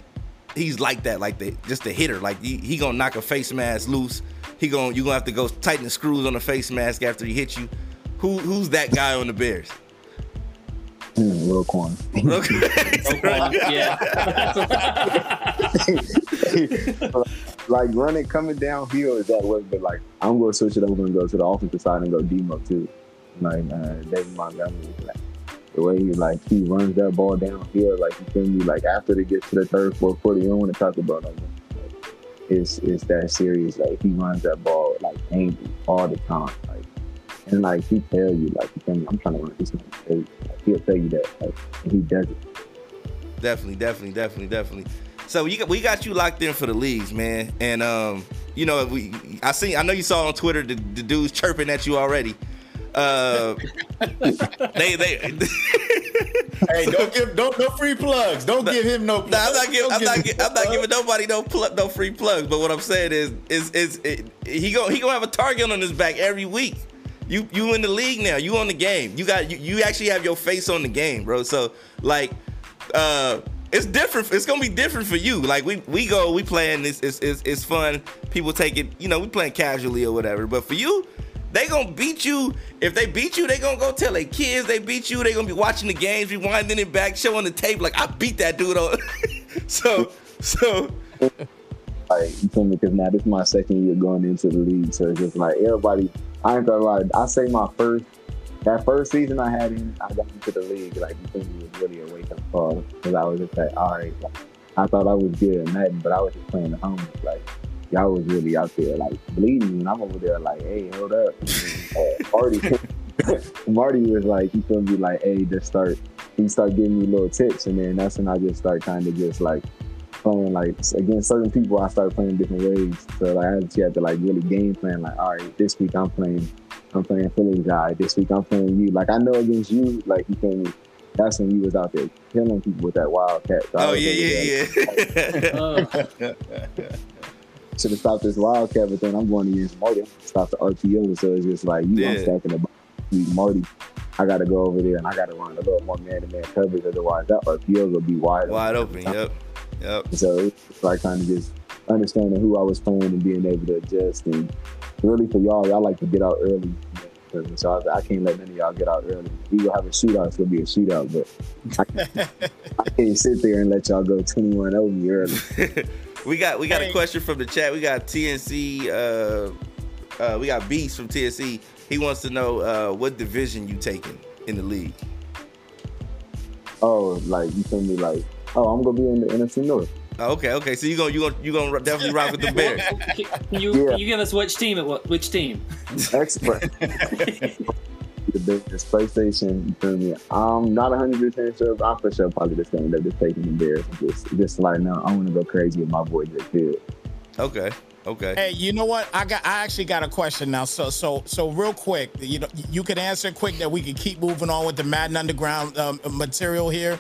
[SPEAKER 1] he's like that, like the just a hitter, like he, he gonna knock a face mask loose. He gonna you gonna have to go tighten the screws on the face mask after he hits you. Who who's that guy on the Bears?
[SPEAKER 5] Mm, Roquan.
[SPEAKER 1] Okay. [laughs]
[SPEAKER 2] yeah. [laughs]
[SPEAKER 5] like running coming downhill is that way, but like I'm gonna switch it over and go to the offensive side and go Demo too. Like uh, David Montgomery, like the way he like he runs that ball downhill, like you feel me? Like after they get to the third, fourth quarter, you don't want to talk about. Like, it's it's that serious. Like he runs that ball like angry all the time. Like and like he tell you like you feel me? I'm trying to run this man. Like, he'll tell you that. Like and he does it.
[SPEAKER 1] definitely, definitely, definitely, definitely. So you we got you locked in for the leagues, man. And um, you know, we I see I know you saw on Twitter the, the dudes chirping at you already. Uh, they they. [laughs]
[SPEAKER 3] Hey, don't give don't no free plugs. Don't give him no.
[SPEAKER 1] Nah, I'm not giving. I'm not. I'm not giving nobody no pl- no free plugs. But what I'm saying is, is is it, he gonna he gonna have a target on his back every week. You you in the league now. You on the game. You got you, you actually have your face on the game, bro. So like, uh, it's different. It's gonna be different for you. Like we we go we playing this. It's it's, it's fun. People take it. You know we playing casually or whatever. But for you. They gonna beat you. If they beat you, they gonna go tell their kids they beat you. They gonna be watching the games, rewinding it back, showing the tape like I beat that dude on. [laughs] so, so
[SPEAKER 5] like? Because now this is my second year going into the league, so it's just like everybody. I ain't gonna lie. I say my first that first season I had in, I got into the league. Like you feel me? Was really a wake up call because I was just like, all right. Like, I thought I was good at Madden, but I was just playing the homies. Like y'all was really out there like bleeding, and I'm over there like, hey, hold up. uh, Marty, [laughs] Marty was like, you feel me? Like, hey, just start. He start giving me little tips, and then that's when I just start kind of just like playing like against certain people I started playing different ways. So like I actually had to like really game plan like all right, this week I'm playing I'm playing Philly guy, this week I'm playing you. Like I know against you, like you feel me, That's when you was out there killing people with that wildcat. So
[SPEAKER 1] Oh
[SPEAKER 5] was
[SPEAKER 1] yeah, yeah, yeah.
[SPEAKER 2] Uh, [laughs] [laughs]
[SPEAKER 5] should have stopped this wildcat, but then I'm going against Marty. Stop the RPO, so it's just like you
[SPEAKER 1] Yeah.
[SPEAKER 5] I'm stacking the Marty. I got to go over there and I got to run a little more man-to-man coverage, otherwise that RPO will be wide.
[SPEAKER 1] Wide open. Yep. Yep.
[SPEAKER 5] So it's like kind of just understanding who I was playing and being able to adjust. And really for y'all, y'all like to get out early. So I, I can't let none of y'all get out early. We will have a shootout. It's gonna be a shootout, but I, I can't [laughs] sit there and let y'all go 21 over me early. [laughs]
[SPEAKER 1] we got we got a question from the chat. We got TNC. Uh, uh, we got Beast from TNC. He wants to know uh, what division you taking in the league.
[SPEAKER 5] Oh, like you feel me? Like, oh, I'm gonna be in the NFC North.
[SPEAKER 1] Oh, okay, okay. So you gonna you gonna you gonna definitely rock with the [laughs] Bears.
[SPEAKER 2] can you
[SPEAKER 5] Yeah.
[SPEAKER 2] can you give us which team? At what which team?
[SPEAKER 5] Expert. [laughs] [laughs] the business PlayStation. You feel me? I'm not 100 percent sure, but I'm for sure probably just gonna end up just taking the Bears. and Just, just like no, I want to go crazy with my boy Jake Field.
[SPEAKER 1] Okay, okay.
[SPEAKER 6] Hey, you know what? I got. I actually got a question now. So, so, so, real quick, you know, you can answer quick that we can keep moving on with the Madden Underground um, material here.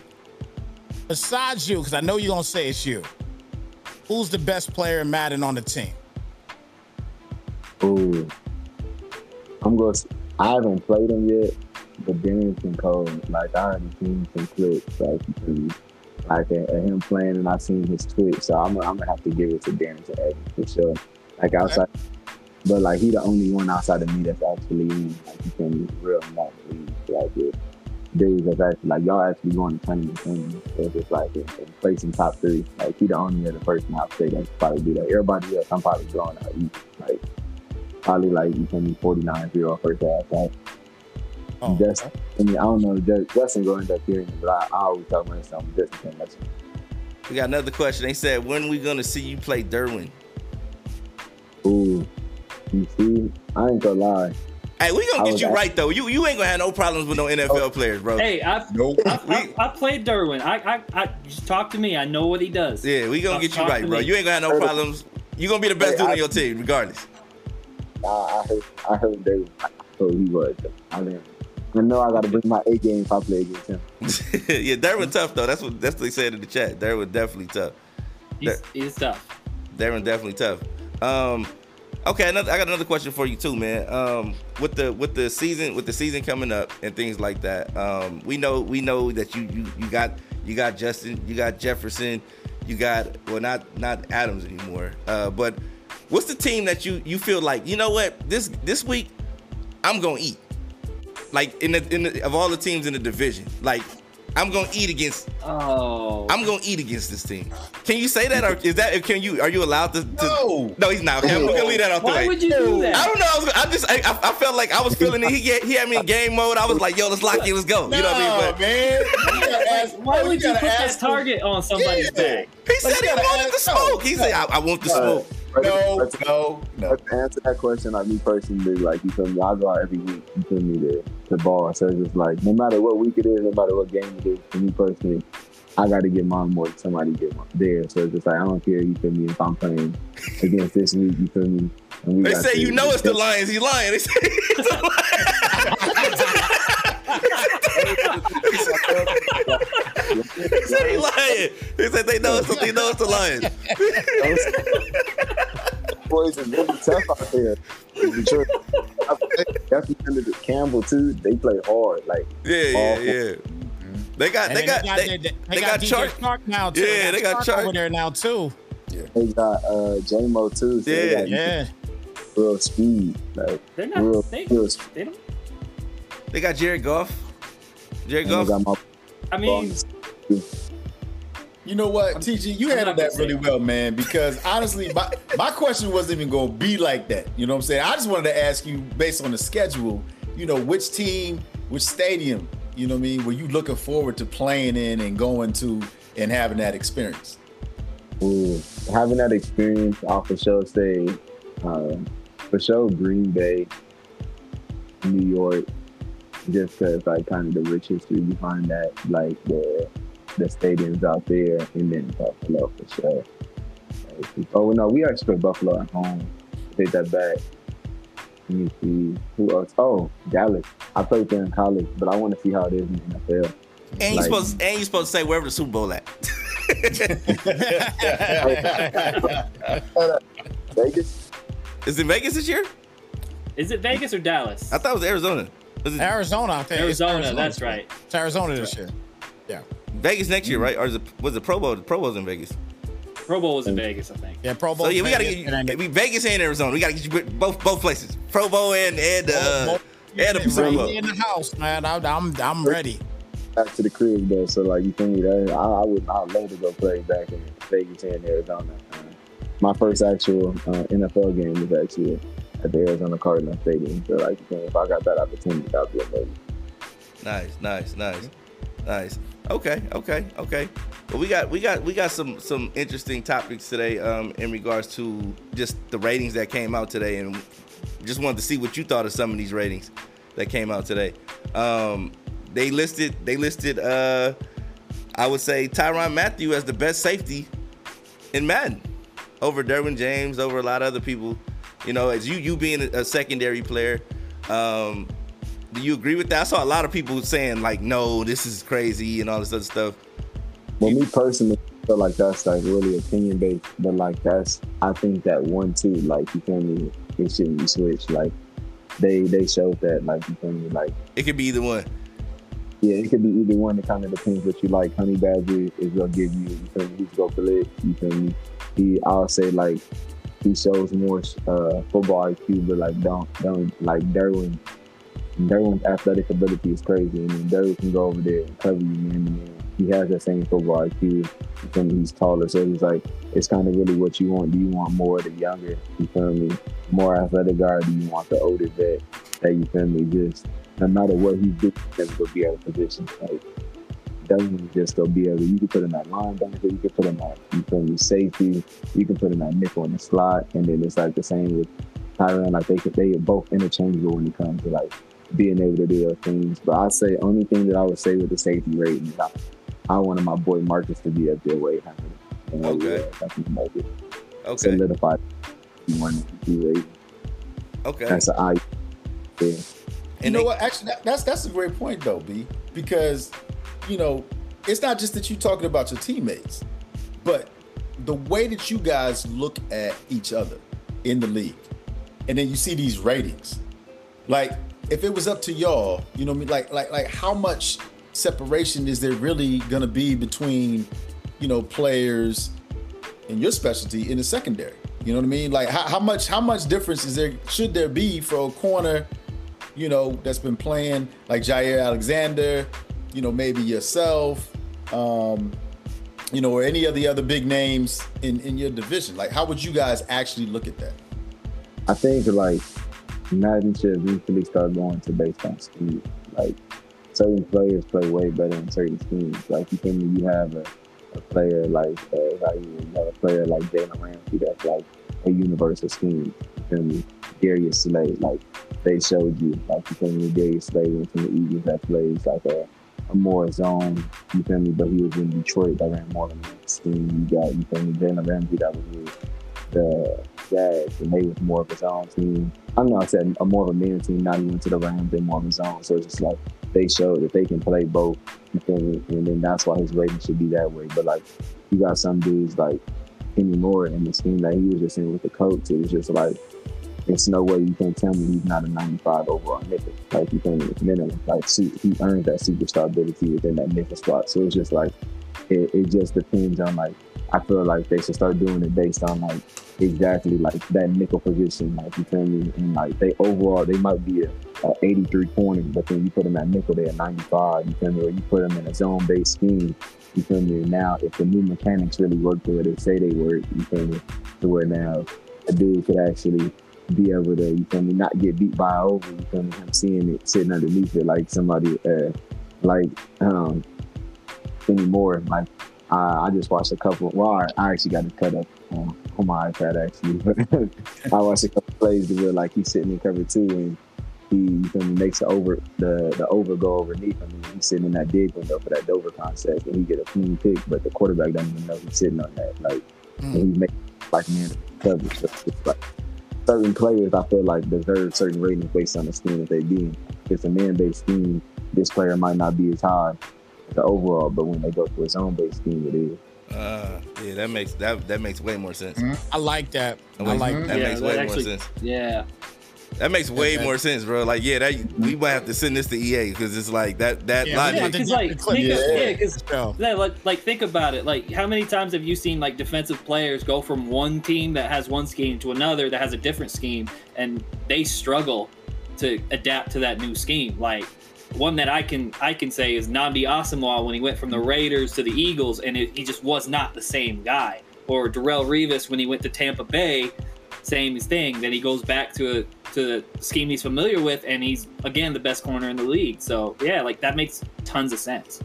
[SPEAKER 6] Besides you, because I know you're gonna say it's you. Who's the best player in Madden on the team?
[SPEAKER 5] Ooh, I'm going. To I haven't played him yet, but Darrington Cole, like I already seen some clips, like you feel me? like at, at him playing, and I seen his Twitch, so I'm, I'm gonna have to give it to Darrynton Evans for sure. Like outside, but like he the only one outside of me that's actually in, like feel me, real not league. Like it, dudes that's actually like y'all actually going to tournaments, and it's just like in, in placing top three. Like he the only other person I'd say that probably do that. Everybody else, I'm probably going out eat like probably like you feel me, 49 0 first half. Like,
[SPEAKER 6] Oh,
[SPEAKER 5] Just- I mean, I don't know, Just- Justin going to end up hearing it, but I, I always talk about something Justin can't let you.
[SPEAKER 1] We got another question. They said, when we gonna see you play Derwin?
[SPEAKER 5] Ooh, you see, I ain't gonna lie.
[SPEAKER 1] Hey, we
[SPEAKER 5] I
[SPEAKER 1] gonna get you right though. You you ain't gonna have no problems with no NFL oh. players, bro.
[SPEAKER 2] Hey, I've
[SPEAKER 3] Nope.
[SPEAKER 2] I, I, I played Derwin. I, I, I just talk to me. I know what he does.
[SPEAKER 1] Yeah, we gonna
[SPEAKER 2] Talk-
[SPEAKER 1] get you right, bro.
[SPEAKER 2] me.
[SPEAKER 1] You ain't gonna have no problems. You gonna be the best
[SPEAKER 5] Hey,
[SPEAKER 1] dude
[SPEAKER 5] I-
[SPEAKER 1] on your team, regardless.
[SPEAKER 5] I, I heard, I heard they, I told he was. I mean, I know I got to bring my A game if I play against him. [laughs]
[SPEAKER 1] yeah, Derwin tough though. That's what that's what they said in the chat. Derwin definitely tough.
[SPEAKER 2] He's, he's tough.
[SPEAKER 1] Darren definitely tough. Um, okay, another, I got another question for you too, man. Um, with the with the season with the season coming up and things like that, um, we know we know that you you you got you got Justin, you got Jefferson, you got well not not Adams anymore. Uh, but what's the team that you you feel like you know what this this week I'm gonna eat like in the in the, of all the teams in the division like. I'm gonna eat against.
[SPEAKER 2] Oh,
[SPEAKER 1] I'm gonna eat against this team. Can you say that, or is that? Can you? Are you allowed to? to
[SPEAKER 3] No.
[SPEAKER 1] no, he's not. Okay, I'm gonna leave that out the
[SPEAKER 2] why
[SPEAKER 1] way.
[SPEAKER 2] would you do that?
[SPEAKER 1] I don't know. I, was, I just, I, I I felt like I was feeling it. He get, he had me in game mode. I was like, yo, let's lock in, let's go. You know what I mean? But
[SPEAKER 3] man. Ask-
[SPEAKER 2] Why would you
[SPEAKER 3] gotta
[SPEAKER 2] put that
[SPEAKER 3] ask him.
[SPEAKER 2] target on somebody's
[SPEAKER 3] Yeah.
[SPEAKER 2] back?
[SPEAKER 1] he
[SPEAKER 3] But
[SPEAKER 1] said he
[SPEAKER 3] gotta
[SPEAKER 1] wanted the smoke. He said, I, I want the smoke.
[SPEAKER 3] No, let's, no,
[SPEAKER 5] no. Answer that question, like me personally, like you feel me, I go out every week. You feel me to to ball. So it's just like no matter what week it is, no matter what game it is, for me personally, I got to get mine more than somebody get mine there. So it's just like I don't care. You feel me? If I'm playing against this week, you feel me?
[SPEAKER 1] They say you know it's the Lions. He's lying. They say it's the Lions. [laughs] They said he lying. They said they know it's the, they know it's the Lions. [laughs]
[SPEAKER 5] boys is really tough out there. In Detroit. I play- That's under the Campbell too. They play hard. Like
[SPEAKER 1] Yeah, yeah, yeah. They got,
[SPEAKER 6] And
[SPEAKER 1] they got, they,
[SPEAKER 6] they,
[SPEAKER 1] they got
[SPEAKER 6] DJ
[SPEAKER 1] Chark.
[SPEAKER 6] Chark now too.
[SPEAKER 1] Yeah, they got Chark.
[SPEAKER 6] over there now too. Yeah.
[SPEAKER 5] they got uh J-Mo too. So they
[SPEAKER 1] Yeah,
[SPEAKER 5] got
[SPEAKER 6] Yeah,
[SPEAKER 5] real speed. Like
[SPEAKER 2] They're
[SPEAKER 5] real,
[SPEAKER 2] not. They,
[SPEAKER 5] real speed.
[SPEAKER 2] they don't.
[SPEAKER 1] They got Jared Goff. Jared
[SPEAKER 5] And
[SPEAKER 1] Goff.
[SPEAKER 5] got my
[SPEAKER 2] I mean,
[SPEAKER 3] You know what, TG, you
[SPEAKER 2] I'm
[SPEAKER 3] handled that really
[SPEAKER 2] say-
[SPEAKER 3] well, man. Because [laughs] honestly, my, my question wasn't even going to be like that. You know what I'm saying? I just wanted to ask you, based on the schedule, you know, which team, which stadium, you know what I mean, were you looking forward to playing in and going to and having that experience?
[SPEAKER 5] Ooh, having that experience, I'll for sure say, um, for sure, Green Bay, New York, just because like kind of the rich history behind that, like the the stadiums out there, and then Buffalo for sure. Oh no, we actually played Buffalo at home. Take that back. Let me see who else. Oh, Dallas. I played there in college, but I want to see how it is in the NFL.
[SPEAKER 1] And you supposed and you supposed to say wherever the Super Bowl at. [laughs]
[SPEAKER 5] Vegas.
[SPEAKER 1] Is it Vegas this year?
[SPEAKER 2] Is it Vegas or Dallas?
[SPEAKER 1] I thought it was Arizona. Was it
[SPEAKER 6] Arizona, I think. It's
[SPEAKER 2] Arizona, that's right.
[SPEAKER 6] It's Arizona this year. Yeah.
[SPEAKER 1] Vegas next year, right? Or is it was it Pro Bowl? The Pro Bowl's in Vegas.
[SPEAKER 2] Pro Bowl was in Vegas, I think.
[SPEAKER 6] Yeah, Pro Bowl.
[SPEAKER 1] So yeah, we gotta
[SPEAKER 6] Vegas,
[SPEAKER 1] get
[SPEAKER 6] and
[SPEAKER 1] you,
[SPEAKER 6] then-
[SPEAKER 1] we Vegas and Arizona. We gotta get you both both places. Pro Bowl and and uh and the
[SPEAKER 6] both-
[SPEAKER 1] Super Bowl.
[SPEAKER 6] in the house, man. I, I'm I'm ready.
[SPEAKER 5] back to the crib though. So like you think? That I, I would I'd love to go play back in Vegas and Arizona. Uh, my first actual uh, NFL game was actually at the Arizona Cardinals Stadium. So like you feel me? if I got that opportunity, that'd be amazing.
[SPEAKER 1] Nice, nice, nice, nice. Okay, okay, okay. Well, we got we got we got some some interesting topics today um, in regards to just the ratings that came out today, and just wanted to see what you thought of some of these ratings that came out today. Um, they listed they listed uh, I would say Tyrann Mathieu as the best safety in Madden over Derwin James, over a lot of other people. You know, as you you being a, secondary player. Um, do you agree with that? I saw a lot of people saying like, "No, this is crazy" and all this other stuff.
[SPEAKER 5] Well, me personally, I feel like that's like really opinion based, but like that's I think that one too, like you feel me, it shouldn't be switched. Like they they showed that, like you feel me, like
[SPEAKER 1] It could be either one.
[SPEAKER 5] yeah, it could be either one. It kind of depends what you like. Honey Badger is gonna give you, you feel me, he's gonna for it. You feel me? He, I'll say like he shows more uh, football IQ, but like don't don't like Derwin. Derwin's athletic ability is crazy, and then Derwin can go over there and cover you man. He has that same football IQ. Feel? He's taller, so it's like it's kind of really what you want. Do you want more of the younger? You feel me? More athletic guy? Do you want the older vet? That you feel me? Just no matter what he do, he's gonna be out of position. Like doesn't just go be able. You can put him at linebacker. You can put him at you feel me safety. You can put him at nickel in the slot, and then it's like the same with Tyrann. Like they they are both interchangeable when it comes to like being able to do those things. But I say only thing that I would say with the safety rating is I, I wanted my boy Marcus to be up there way higher. And uh,
[SPEAKER 1] Okay.
[SPEAKER 5] I think make it
[SPEAKER 1] Okay,
[SPEAKER 5] solidified one rating.
[SPEAKER 1] okay.
[SPEAKER 5] That's an I. Yeah.
[SPEAKER 3] You
[SPEAKER 1] And
[SPEAKER 3] know
[SPEAKER 1] they-
[SPEAKER 3] what? Actually, that, that's that's a great point though, B. Because you know, it's not just that you talking about your teammates, but the way that you guys look at each other in the league, and then you see these ratings. Like, if it was up to y'all, you know, I mean, like, like, like, how much separation is there really gonna be between, you know, players in your specialty in the secondary? You know what I mean? Like, how, how much, how much difference is there? Should there be for a corner? you know, that's been playing like Jaire Alexander, you know, maybe yourself, um, you know, or any of the other big names in, in your division? Like, how would you guys actually look at that?
[SPEAKER 5] I think like Madden should eventually start going to based on speed. Like certain players play way better in certain schemes. Like you me? You have a, a player like uh, you have a player like Jalen Ramsey that's like a universal scheme. You feel me? Darius Slay, like they showed you, like you feel me? Darius Slay went from the Eagles that plays like a, a more zone. You feel me? But he was in Detroit that ran more of a scheme. You got you feel me? Jalen Ramsey that was with the Jags, and they was more of his own team. I'm not saying a more of a man team. not even to the Rams, they more of his own. So it's just like they showed that they can play both. And then that's why his rating should be that way. But like you got some dudes like Kenny Moore in the team that he was just in with the coach. It was just like it's no way you can tell me he's not a 95 overall nickel. Like you can minimum. Like he earned that superstar ability within that nickel spot. So it's just like it, it just depends on like I feel like they should start doing it based on like exactly like that nickel position. Like you feel me? And like they overall they might be a, a 83 corner, but then you put them at nickel, they're 95. You feel me? Or you put them in a zone based scheme. You feel me? Now if the new mechanics really work the way they say they work, you feel me? To where now a dude could actually be able to, you feel me, not get beat by over, you feel me, I'm seeing it sitting underneath it like somebody uh like um anymore. Like I, I just watched a couple well I, I actually got it cut up on, on my iPad actually. [laughs] But I watched a couple plays where like he's sitting in cover two and he makes the over the the over go underneath him he's sitting in that dig window for that Dover concept and he get a clean pick, but the quarterback doesn't even know he's sitting on that. Like and he hmm. makes like man coverage. So it's like certain players I feel like deserve certain ratings based on the scheme that they be in. If it's a man based scheme, this player might not be as high the overall, but when they go to a zone based scheme, it is.
[SPEAKER 1] Uh, yeah, that makes that that makes way more sense.
[SPEAKER 6] I like that. I
[SPEAKER 1] That
[SPEAKER 6] like
[SPEAKER 1] makes-
[SPEAKER 6] that.
[SPEAKER 1] that
[SPEAKER 2] Yeah,
[SPEAKER 1] makes
[SPEAKER 2] that
[SPEAKER 1] way
[SPEAKER 2] actually-
[SPEAKER 1] more sense.
[SPEAKER 2] Yeah.
[SPEAKER 1] That makes way
[SPEAKER 6] Okay.
[SPEAKER 1] more sense, bro. Like, yeah, that we might have to send this to EA because it's like that that
[SPEAKER 6] Yeah, we
[SPEAKER 1] logic.
[SPEAKER 6] have to
[SPEAKER 2] because like
[SPEAKER 6] the clip.
[SPEAKER 2] think of,
[SPEAKER 3] Yeah.
[SPEAKER 2] yeah, because
[SPEAKER 6] So,
[SPEAKER 2] Yeah, like, like think about it. Like, how many times have you seen like defensive players go from one team that has one scheme to another that has a different scheme, and they struggle to adapt to that new scheme? Like, one that I can I can say is Nnamdi Asomugha when he went from the Raiders to the Eagles, and it, he just was not the same guy. Or Darrelle Revis when he went to Tampa Bay, same thing. Then he goes back to a to the scheme he's familiar with, and he's again the best corner in the league. So yeah, like that makes tons of sense.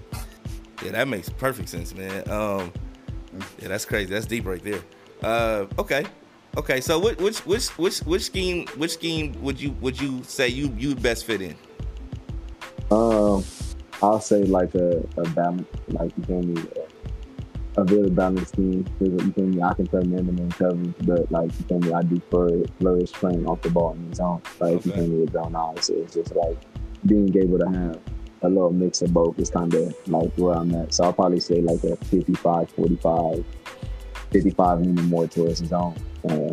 [SPEAKER 1] Yeah, that makes perfect sense, man. Um, yeah, that's crazy. That's deep right there. Uh, okay, okay. So which which which which which scheme which scheme would you would you say you you best fit in?
[SPEAKER 5] Um, I'll say like a, a balance, like you feel me, a, a very balanced team. 'Cause You feel me? I can play man to man coverage, but like you feel me, I do flourish, flourish playing off the ball in the zone. Like you
[SPEAKER 1] Okay.
[SPEAKER 5] feel me with zone eyes. So it's just like being able to have a little mix of both is kind of like where I'm at. So I'll probably say like a 55, 45, 55 leaning more towards the zone. Uh,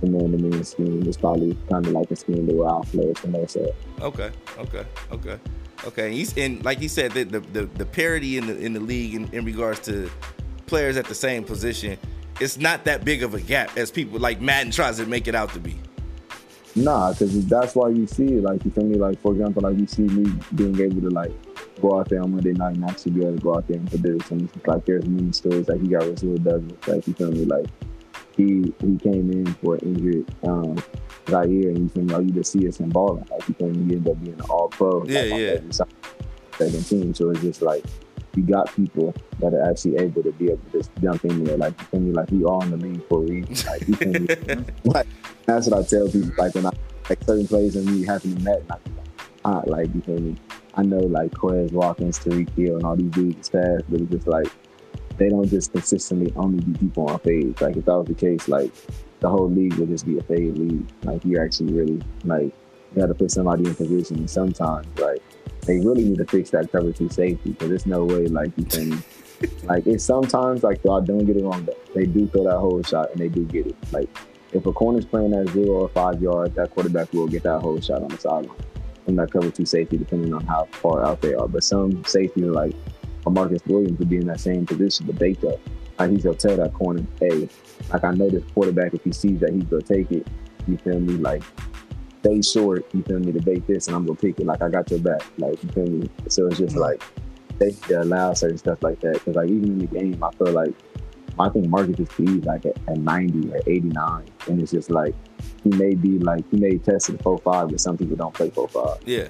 [SPEAKER 5] the man to man scheme is probably kind of like a scheme that where I'll flourish the most at.
[SPEAKER 1] Okay, okay, okay, okay. And, he's, like he said, the the, the, parity in the in the league in, in regards to players at the same position, it's not that big of a gap as people like Madden tries to make it out to be.
[SPEAKER 5] Nah, because that's why you see it. Like, you feel me? Like, for example, like you see me being able to like go out there on Monday night and actually be able to go out there and produce. And like there's many stories like he got Rasul Douglas. Like, you feel me? Like he he came in for injured um Zaire, and you me? Like, you just see us in balling. Like, you me? He ended up being an All Pro.
[SPEAKER 1] Yeah,
[SPEAKER 5] like,
[SPEAKER 1] yeah.
[SPEAKER 5] Second team. So it's just like you got people that are actually able to be able to just jump in there. Like, you me? Like, we all in the league for a reason. Like, you feel me? [laughs] like that's what I tell people. Like when I like certain plays and me happen to met, like, I like you feel me. I know like Quez Watkins, Tyreek Hill, and all these dudes is fast, but it's just like they don't just consistently only be people on fades. Like if that was the case, like the whole league would just be a fade league. Like you actually really like you got to put somebody in position. Sometimes like they really need to fix that cover two safety because there's no way like you can. [laughs] like it's sometimes like I don't get it wrong. But they do throw that whole shot and they do get it. Like if a corner's playing at zero or five yards, that quarterback will get that whole shot on the sideline from that cover two safety, depending on how far out they are. But some safety like Marcus Williams would be in that same position, but they go. Like he's gonna tell that corner, hey, like I know this quarterback, if he sees that he's gonna take it, you feel me? Like stay short, you feel me, to bait this and I'm gonna pick it. Like I got your back. Like you feel me? So it's just like they to allow certain stuff like that. Cause like even in the game, I feel like I think Marcus is speed like at, at 90 or 89. And it's just like he may be like he may test at 4-5, but some people don't play 4-5.
[SPEAKER 1] Yeah,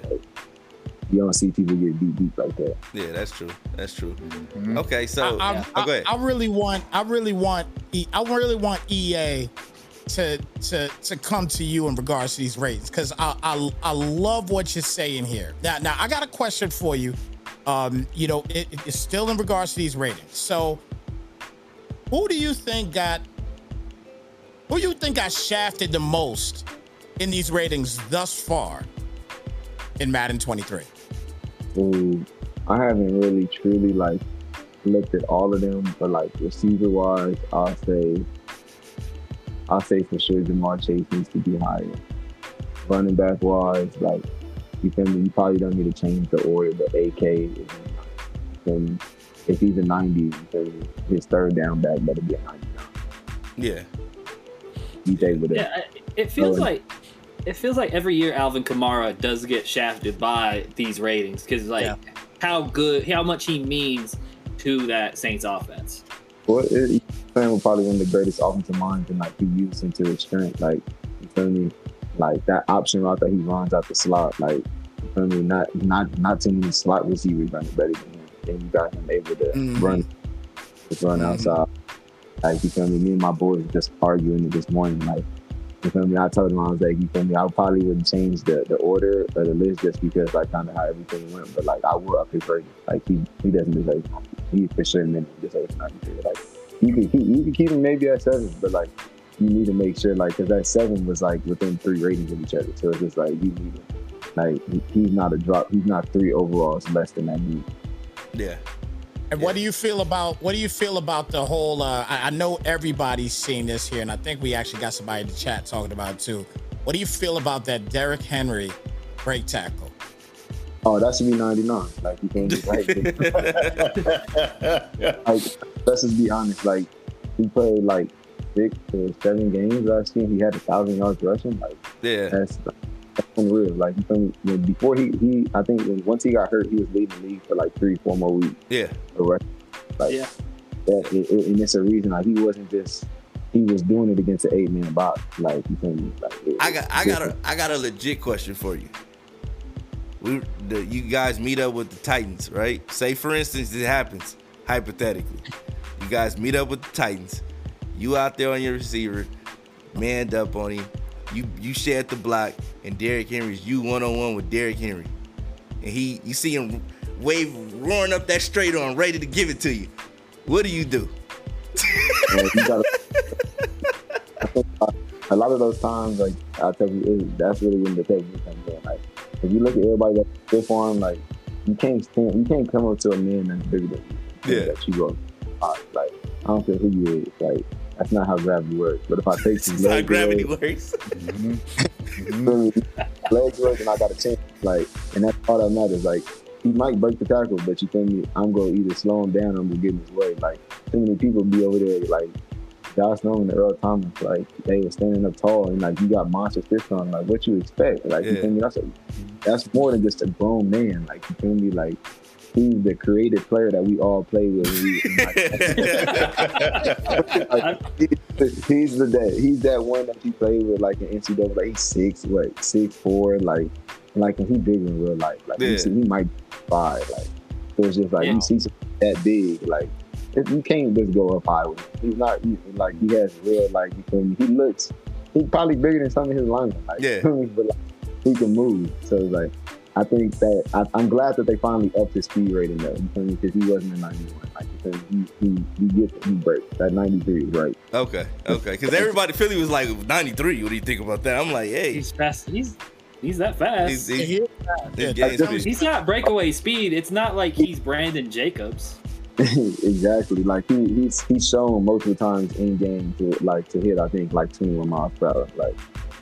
[SPEAKER 5] You don't see people get deep deep like that.
[SPEAKER 1] yeah, that's true. That's true.
[SPEAKER 3] Mhm.
[SPEAKER 1] Okay, so
[SPEAKER 6] I, I,
[SPEAKER 1] oh, go ahead.
[SPEAKER 6] I, I really want, I really want, E- I really want EA to to to come to you in regards to these ratings because I, I I love what you're saying here. Now, now I got a question for you. Um, you know, it, it's still in regards to these ratings. So, who do you think got, who you think got shafted the most in these ratings thus far in Madden 23?
[SPEAKER 5] Ooh, I haven't really truly like looked at all of them, but like receiver wise, I'll say I'll say for sure Ja'Marr Chase needs to be higher. Running back wise, like you feel me, you probably don't need to change the order, but AK is you? If he's a 90, you feel his third down back better be a 99.
[SPEAKER 1] yeah,
[SPEAKER 5] He's able to
[SPEAKER 2] Yeah, it feels like it feels like every year Alvin Kamara does get shafted by these ratings because like
[SPEAKER 6] Yeah.
[SPEAKER 2] how good, how much he means to that Saints offense.
[SPEAKER 5] Well, it, playing with probably one of the greatest offensive minds and like he used into his strength. Like, you feel me? Like that option route that he runs out the slot. Like, you feel me? Not not not too many slot receivers running better than him. And you got him able to
[SPEAKER 6] Mhm.
[SPEAKER 5] run, just run
[SPEAKER 6] Mhm.
[SPEAKER 5] outside. Like, you feel me? Me and my boys just arguing it this morning. Like, you feel me? I told him I was like, you feel me? I probably wouldn't change the, the order of the list just because like kind of how everything went. But like, I will up his. Like, he he doesn't deserve. He for sure minimum deserves ninety three. Like, you can keep you can keep him maybe at seven, but like you need to make sure like because that seven was like within three ratings of each other. So it's just like you need like he- he's not a drop. He's not three overalls less than that. He,
[SPEAKER 1] Yeah.
[SPEAKER 6] And what do you feel about what do you feel about the whole? Uh, I, I know everybody's seen this here, and I think we actually got somebody in the chat talking about it too. What do you feel about that Derrick Henry break tackle?
[SPEAKER 5] Oh, that should be 99. Like you can't just like, [laughs] [laughs] like let's just be honest. Like he played like six to seven games last year. He had a thousand yards rushing. Like
[SPEAKER 1] Yeah.
[SPEAKER 5] that's, that's unreal. Like you feel me? When- before he he I think when, once he got hurt, he was leading the league for like three four more weeks.
[SPEAKER 1] Yeah.
[SPEAKER 5] The rest, like
[SPEAKER 2] Yeah.
[SPEAKER 5] that, it, it- and it's a reason. Like he wasn't just he was doing it against an eight man box. Like you feel me? Like it-
[SPEAKER 1] I got I got a I got a legit question for you. We the, you guys meet up with the Titans, right? Say for instance it happens hypothetically. You guys meet up with the Titans. You out there on your receiver, manned up on him. You you shed the block, and Derrick Henry's you one on one with Derrick Henry, and he you see him wave roaring up that straight on, ready to give it to you. What do you do?
[SPEAKER 5] Yeah, you gotta, I [laughs] think a lot of those times, like I tell you, that's really when the technique comes in. Like if you look at everybody that's stiff arm, like you can't stand, you can't come up to a man that's bigger than you.
[SPEAKER 1] Yeah.
[SPEAKER 5] That you go, like I don't care who you is, like that's not how gravity works. But if I take
[SPEAKER 1] It's
[SPEAKER 5] his
[SPEAKER 1] how gravity
[SPEAKER 5] away,
[SPEAKER 1] works.
[SPEAKER 5] me? legs work and I got a chance. Like, and that's all that matters. Like, he might break the tackle, but you feel me? I'm gonna either slow him down or I'm gonna get in his way. Like, too many people be over there like Josh Norman and Earl Thomas, like they were standing up tall and like you got monster fists on. Like, what you expect? Like, you
[SPEAKER 1] Yeah.
[SPEAKER 5] feel me? That's a, that's more than just a grown man. Like, you feel me? Like. He's the creative player that we all play with. [laughs] [laughs] He's the that he's that one that you play with like in NCAA. Like he's six, what six four, like like and he big in real life. Like
[SPEAKER 1] Yeah.
[SPEAKER 5] see, he might be five. Like so it's just like
[SPEAKER 2] Yeah.
[SPEAKER 5] you see that big, like it, you can't just go up high with him. He's not he, like he has real like you feel me. He looks he's probably bigger than some of his linemen. Like,
[SPEAKER 1] Yeah. [laughs]
[SPEAKER 5] but like, he can move. So it's like. I think that I, I'm glad that they finally upped his speed rating though, you feel me? Because he wasn't a 91. Like you feel he he he gets he breaks that 93 right.
[SPEAKER 1] Okay, okay. Because everybody, Philly was like 93. What do you think about that? I'm like, hey,
[SPEAKER 2] He's fast. He's he's that fast.
[SPEAKER 1] he's,
[SPEAKER 2] He's,
[SPEAKER 1] he's,
[SPEAKER 6] He-
[SPEAKER 1] he's
[SPEAKER 6] yeah,
[SPEAKER 1] game speed.
[SPEAKER 2] not breakaway speed. It's not like he's Brandon Jacobs. [laughs]
[SPEAKER 5] exactly. Like he he's he's shown multiple times in game to like to hit I think like 21 miles per hour. Like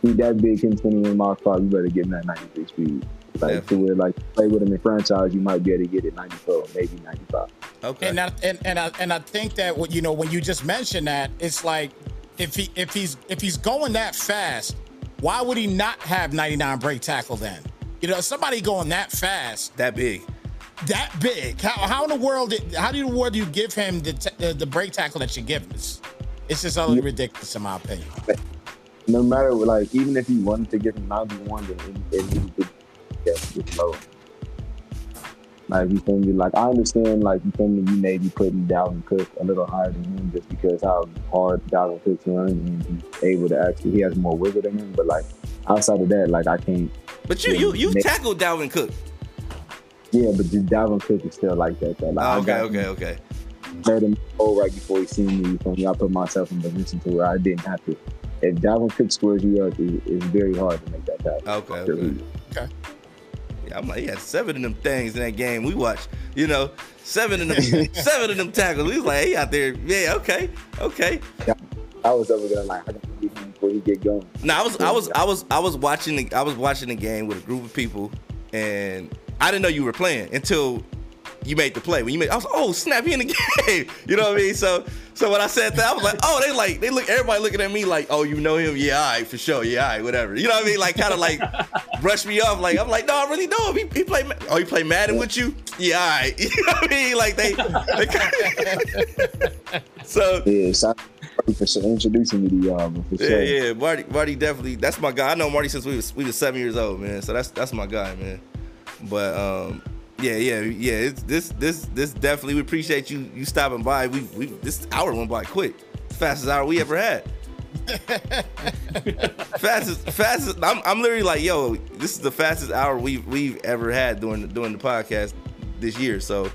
[SPEAKER 5] he that big hitting 21 miles per hour, you better get him that 93 speed. Like to where like play with him in franchise, you might be able to get it 94, maybe 95.
[SPEAKER 1] Okay.
[SPEAKER 6] And I, and and I, and I think that what you know when you just mentioned that it's like if he if he's if he's going that fast, why would he not have 99 break tackle then? You know, somebody going that fast,
[SPEAKER 1] that big.
[SPEAKER 6] that big. How, how in the world? Did, how do you the world do you give him the t- the, the break tackle that you give him? It's, it's just utterly ridiculous in my opinion.
[SPEAKER 5] No matter like even if he wanted to give him 91, then it, it needed to get just low. Like you feel me? Like I understand, like you feel me. You may be putting Dalvin Cook a little higher than him just because how hard Dalvin Cook's run and he's able to actually he has more wiggle than him. But like outside of that, like I can't.
[SPEAKER 1] But you you you tackled Dalvin Cook.
[SPEAKER 5] Yeah, but just Dalvin Cook is still like that. Though. Like,
[SPEAKER 1] Oh, okay,
[SPEAKER 5] got
[SPEAKER 1] okay, okay.
[SPEAKER 5] heard him oh right before he seen me. You feel me? I put myself in a position to where I didn't have to. If Dalvin Cook squares you up, it, it's very hard to make that tackle.
[SPEAKER 1] Okay, okay.
[SPEAKER 6] Okay.
[SPEAKER 1] I'm like, he had seven of them things in that game we watched. You know, seven of them, [laughs] seven of them tackles. We was like, he out there. Yeah, okay, okay.
[SPEAKER 5] I was over there like I gotta get him before he get going.
[SPEAKER 1] No, I was, I was, I was, I was watching the, I was watching the game with a group of people, and I didn't know you were playing until you made the play. When you made, I was, oh snap, he in the [laughs] game. You know what I mean? So, so when I said that, I was like, oh, they like, they look, everybody looking at me like, oh, you know him? Yeah, all right, for sure. Yeah, all right, whatever. You know what I mean? Like, kind of like brush me off. Like, I'm like, no, I really know him. He, he played. Oh, he played Madden with you? Yeah, all right. [laughs] You know what I mean? Like they. they [laughs] so
[SPEAKER 5] Yeah, shout out to Marty for introducing me to y'all. For
[SPEAKER 1] Yeah, yeah, Marty, Marty definitely. That's my guy. I know Marty since we was we was seven years old, man. So that's that's my guy, man. But um, yeah, yeah, yeah. It's this this this definitely. We appreciate you you stopping by. We we this hour went by quick. Fastest hour we ever had. [laughs] fastest fastest. I'm I'm literally like, yo, this is the fastest hour we've we've ever had during the, during the podcast this year. So,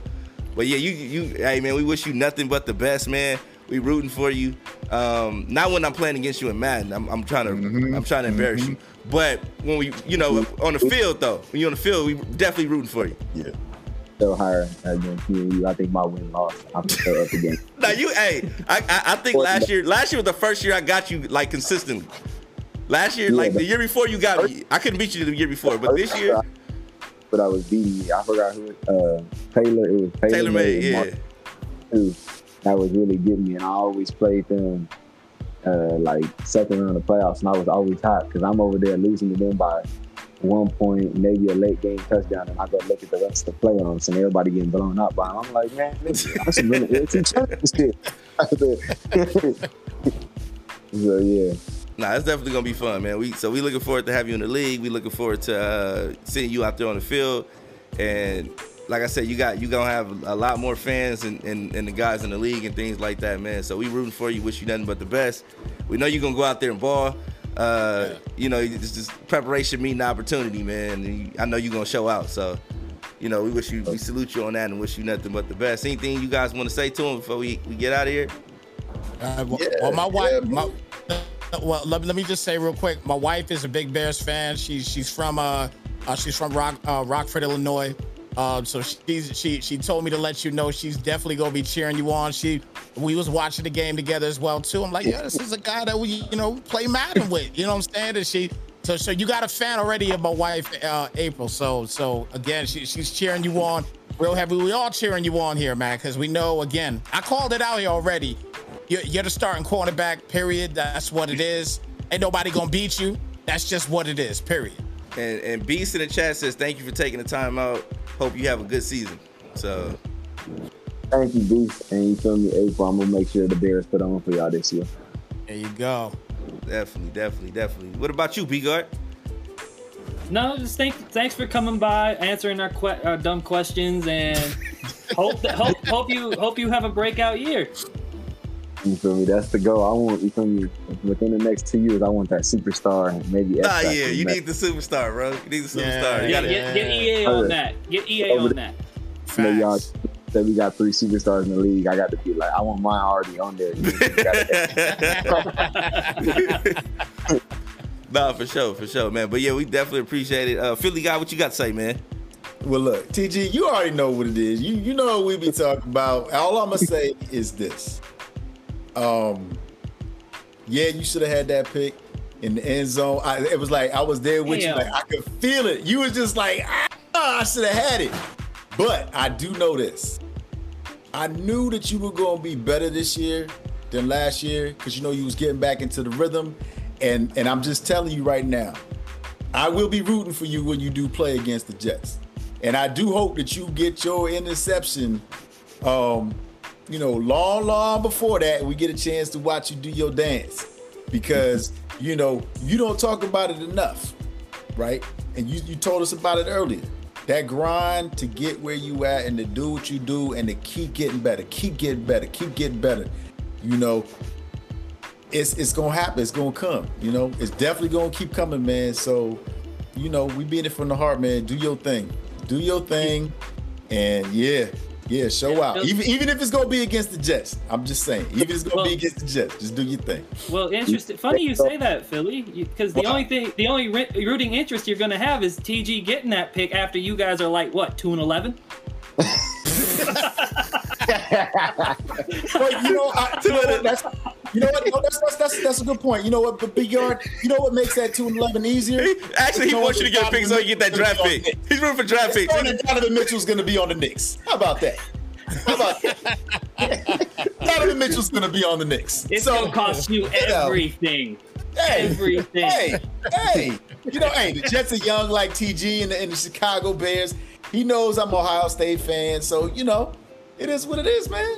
[SPEAKER 1] but yeah, you you hey man, we wish you nothing but the best, man. We rooting for you. Um, not when I'm playing against you in Madden. I'm, I'm trying to I'm trying to embarrass you. But when we you know on the field though, when you're on the field, we definitely rooting for you.
[SPEAKER 3] Yeah.
[SPEAKER 5] still higher against you. I think my win loss. I'm still up against. [laughs]
[SPEAKER 1] Now you, hey, I, I, I think last year, last year was the first year I got you like consistently. Last year,
[SPEAKER 5] Yeah,
[SPEAKER 1] like the year before, you got me. I couldn't beat you the year before, but this year,
[SPEAKER 5] But I was beating you. I forgot who. it- Uh, Taylor. It was Taylor,
[SPEAKER 1] Taylor made, yeah.
[SPEAKER 5] Too. That was really getting me, and I always played them uh, like second round of playoffs, and I was always hot because I'm over there losing to them by one point, maybe a late game touchdown, and I go look at the rest of the playoffs, and everybody getting blown up by them. I'm like, man, this, I should win the NFC championship. [laughs] so yeah.
[SPEAKER 1] nah, it's definitely gonna be fun, man. We so we looking forward to having you in the league. We looking forward to uh, seeing you out there on the field, and like I said, you got you gonna have a lot more fans and, and, and the guys in the league and things like that, man. So we rooting for you. Wish you nothing but the best. We know you're gonna go out there and ball. Uh, You know, it's just preparation meeting opportunity, man. You- I know you're gonna show out. So, you know, we wish you, we salute you on that and wish you nothing but the best. Anything you guys want to say to him before we, we get out of here?
[SPEAKER 6] Uh, well,
[SPEAKER 3] Yeah,
[SPEAKER 6] well, my wife.
[SPEAKER 3] yeah,
[SPEAKER 6] my, well, let, let me just say real quick. My wife is a big Bears fan. She's she's from uh, uh she's from Rock uh, Rockford, Illinois. Uh, so she's she she told me to let you know she's definitely gonna be cheering you on. She we was watching the game together as well too. I'm like, yeah, this is a guy that we you know play Madden with. You know what I'm saying? And she so so you got a fan already of my wife, uh, April. So so again, she, she's cheering you on real heavy. We all cheering you on here, man, because we know again. I called it out here already. You're, you're the starting cornerback. Period. That's what it is. Ain't nobody gonna beat you. That's just what it is. Period.
[SPEAKER 1] And, and Beast in the chat says, thank you for taking the time out. Hope you have a good season. So,
[SPEAKER 5] Thank you, Beast. And you feel me, April. I'm gonna make sure the Bears put on for y'all this year.
[SPEAKER 6] There you go.
[SPEAKER 1] definitely, definitely, definitely. What about you, B Guard?
[SPEAKER 2] No, just thank, thanks for coming by, answering our, que- our dumb questions, and [laughs] hope that, hope hope you hope you have a breakout year.
[SPEAKER 5] You feel me? That's the goal. I want you feel me. Within the next two years, I want that superstar maybe.
[SPEAKER 1] Nah,
[SPEAKER 5] X-Factor
[SPEAKER 1] yeah, you
[SPEAKER 5] back.
[SPEAKER 1] need the superstar, bro. You need the
[SPEAKER 6] Yeah,
[SPEAKER 1] superstar. You
[SPEAKER 2] Yeah,
[SPEAKER 1] gotta-
[SPEAKER 2] get, get EA on that. Get EA on that.
[SPEAKER 5] You know, y'all
[SPEAKER 6] Facts.
[SPEAKER 5] said we got three superstars in the league. I got to be like, I want mine already on there. You know, you gotta- [laughs] [laughs]
[SPEAKER 1] nah, for sure, for sure, man. But yeah, we definitely appreciate it. Uh, Philly guy, what you got to say, man?
[SPEAKER 3] Well, look, TG, you already know what it is. You you know what we be talking about. All I'm gonna say is this. Um, yeah, you should have had that pick in the end zone. I, it was like I was there with
[SPEAKER 2] Damn.
[SPEAKER 3] you, like I could feel it. You was just like, ah, I should have had it. But I do know this. I knew that you were gonna be better this year than last year because you know you was getting back into the rhythm, and and I'm just telling you right now, I will be rooting for you when you do play against the Jets. And I do hope that you get your interception, um, you know, long, long before that, we get a chance to watch you do your dance. Because, you know, you don't talk about it enough, right? And you, you told us about it earlier. That grind to get where you at and to do what you do and to keep getting better, keep getting better, keep getting better. You know, it's it's gonna happen. It's gonna come. You know, it's definitely gonna keep coming, man. So, you know, we beat it from the heart, man. Do your thing. Do your thing. And yeah, yeah, show
[SPEAKER 2] Yeah,
[SPEAKER 3] out. Even even if it's gonna be against the Jets. I'm just saying. Even if it's gonna
[SPEAKER 2] Well-
[SPEAKER 3] be against the Jets, just do your thing.
[SPEAKER 2] Well, interesting. Funny you say that, Philly, because the
[SPEAKER 3] Why?
[SPEAKER 2] only thing, the only rooting interest you're gonna have is TG getting that pick after you guys are like what two and eleven. [laughs] [laughs]
[SPEAKER 3] But you know, I, what? That's you know what? No, that's, that's that's that's a good point. You know what? But big yard. You know what makes that two and eleven easier?
[SPEAKER 1] Actually, he wants you to get a pick so you get that draft pick. He's rooting for draft picks.
[SPEAKER 3] Knowing that Donovan Mitchell's going to be on the Knicks. How about that? How about that? [laughs] Donovan Mitchell's going to be on the Knicks.
[SPEAKER 2] It's
[SPEAKER 3] so,
[SPEAKER 2] gonna cost you
[SPEAKER 3] know.
[SPEAKER 2] everything.
[SPEAKER 3] hey,
[SPEAKER 2] everything.
[SPEAKER 3] Hey, hey, you know, hey, the Jets are young like TG and the, and the Chicago Bears. He knows I'm Ohio State fan, so you know, it is what it is, man.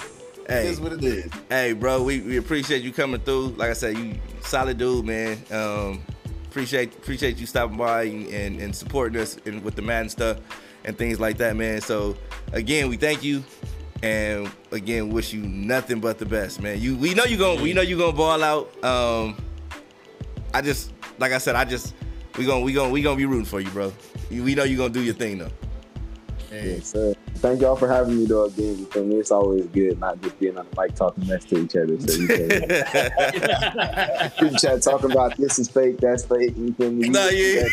[SPEAKER 1] Hey.
[SPEAKER 3] It is what it is.
[SPEAKER 1] Hey, bro, we, we appreciate you coming through. Like I said, you solid dude, man. Um, appreciate appreciate you stopping by and, and, and supporting us in, with the Madden stuff and things like that, man. So again, we thank you, and again, wish you nothing but the best, man. You we know you gonna we know you gonna ball out. Um, I just like I said, I just we gonna we gonna we gonna be rooting for you, bro. We know you gonna do your thing though.
[SPEAKER 5] Yes, sir. Thank y'all for having me though again. You feel me? It's always good not just being on the mic talking mess to each other. So you? Group [laughs] chat talking about this is fake, that's fake. You feel me?
[SPEAKER 1] Nah, yeah.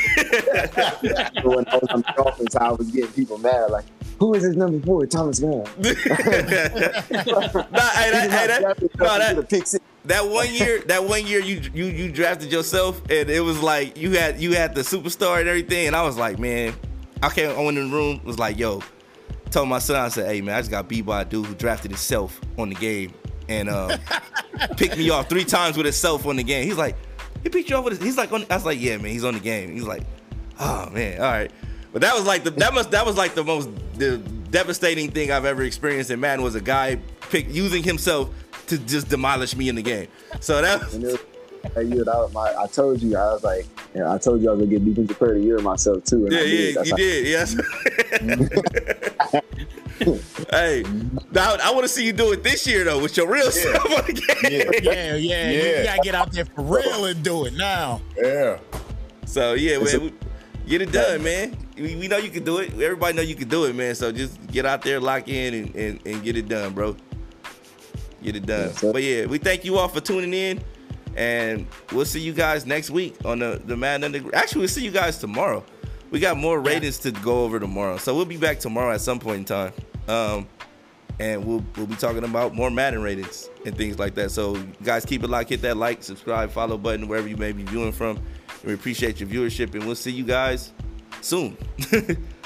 [SPEAKER 5] When I was on the I was getting people mad. Like, Who is his number four? Thomas Graham. [laughs] [laughs]
[SPEAKER 1] nah, hey, that, hey, that, no, that, that one year, that one year you you you drafted yourself, and it was like you had you had the superstar and everything, and I was like, man, I came I went in the room, was like, yo, told my son, I said, hey man, I just got beat by a dude who drafted himself on the game and um, [laughs] picked me off three times with himself on the game. He's like, he picked you off with his, he's like on, I was like, yeah man, he's on the game. He's like, oh man, all right. But that was like the that must that was like the most the devastating thing I've ever experienced in Madden was a guy pick using himself to just demolish me in the game. So that was,
[SPEAKER 5] that year, that my, I told you, I was like, yeah, I told you I was gonna get defensive player of the year myself too.
[SPEAKER 1] And yeah, yeah, you did, yes. [laughs] hey, now I want to see you do it this year though with your real yeah. self on the
[SPEAKER 6] game. Yeah, yeah, yeah, yeah. You gotta get out there for real and do it now.
[SPEAKER 3] Yeah.
[SPEAKER 1] So yeah, man, we, get it done, man. We, we, know you can do it. Everybody know you can do it, man. So just get out there, lock in, and, and, and get it done, bro. Get it done. Yes, but yeah, we thank you all for tuning in. And we'll see you guys next week on the, the Madden Underground. Actually, we'll see you guys tomorrow. We got more ratings to go over tomorrow. So we'll be back tomorrow at some point in time. Um, and we'll, we'll be talking about more Madden ratings and things like that. So, guys, keep it locked. Hit that like, subscribe, follow button wherever you may be viewing from. We appreciate your viewership, and we'll see you guys soon. [laughs]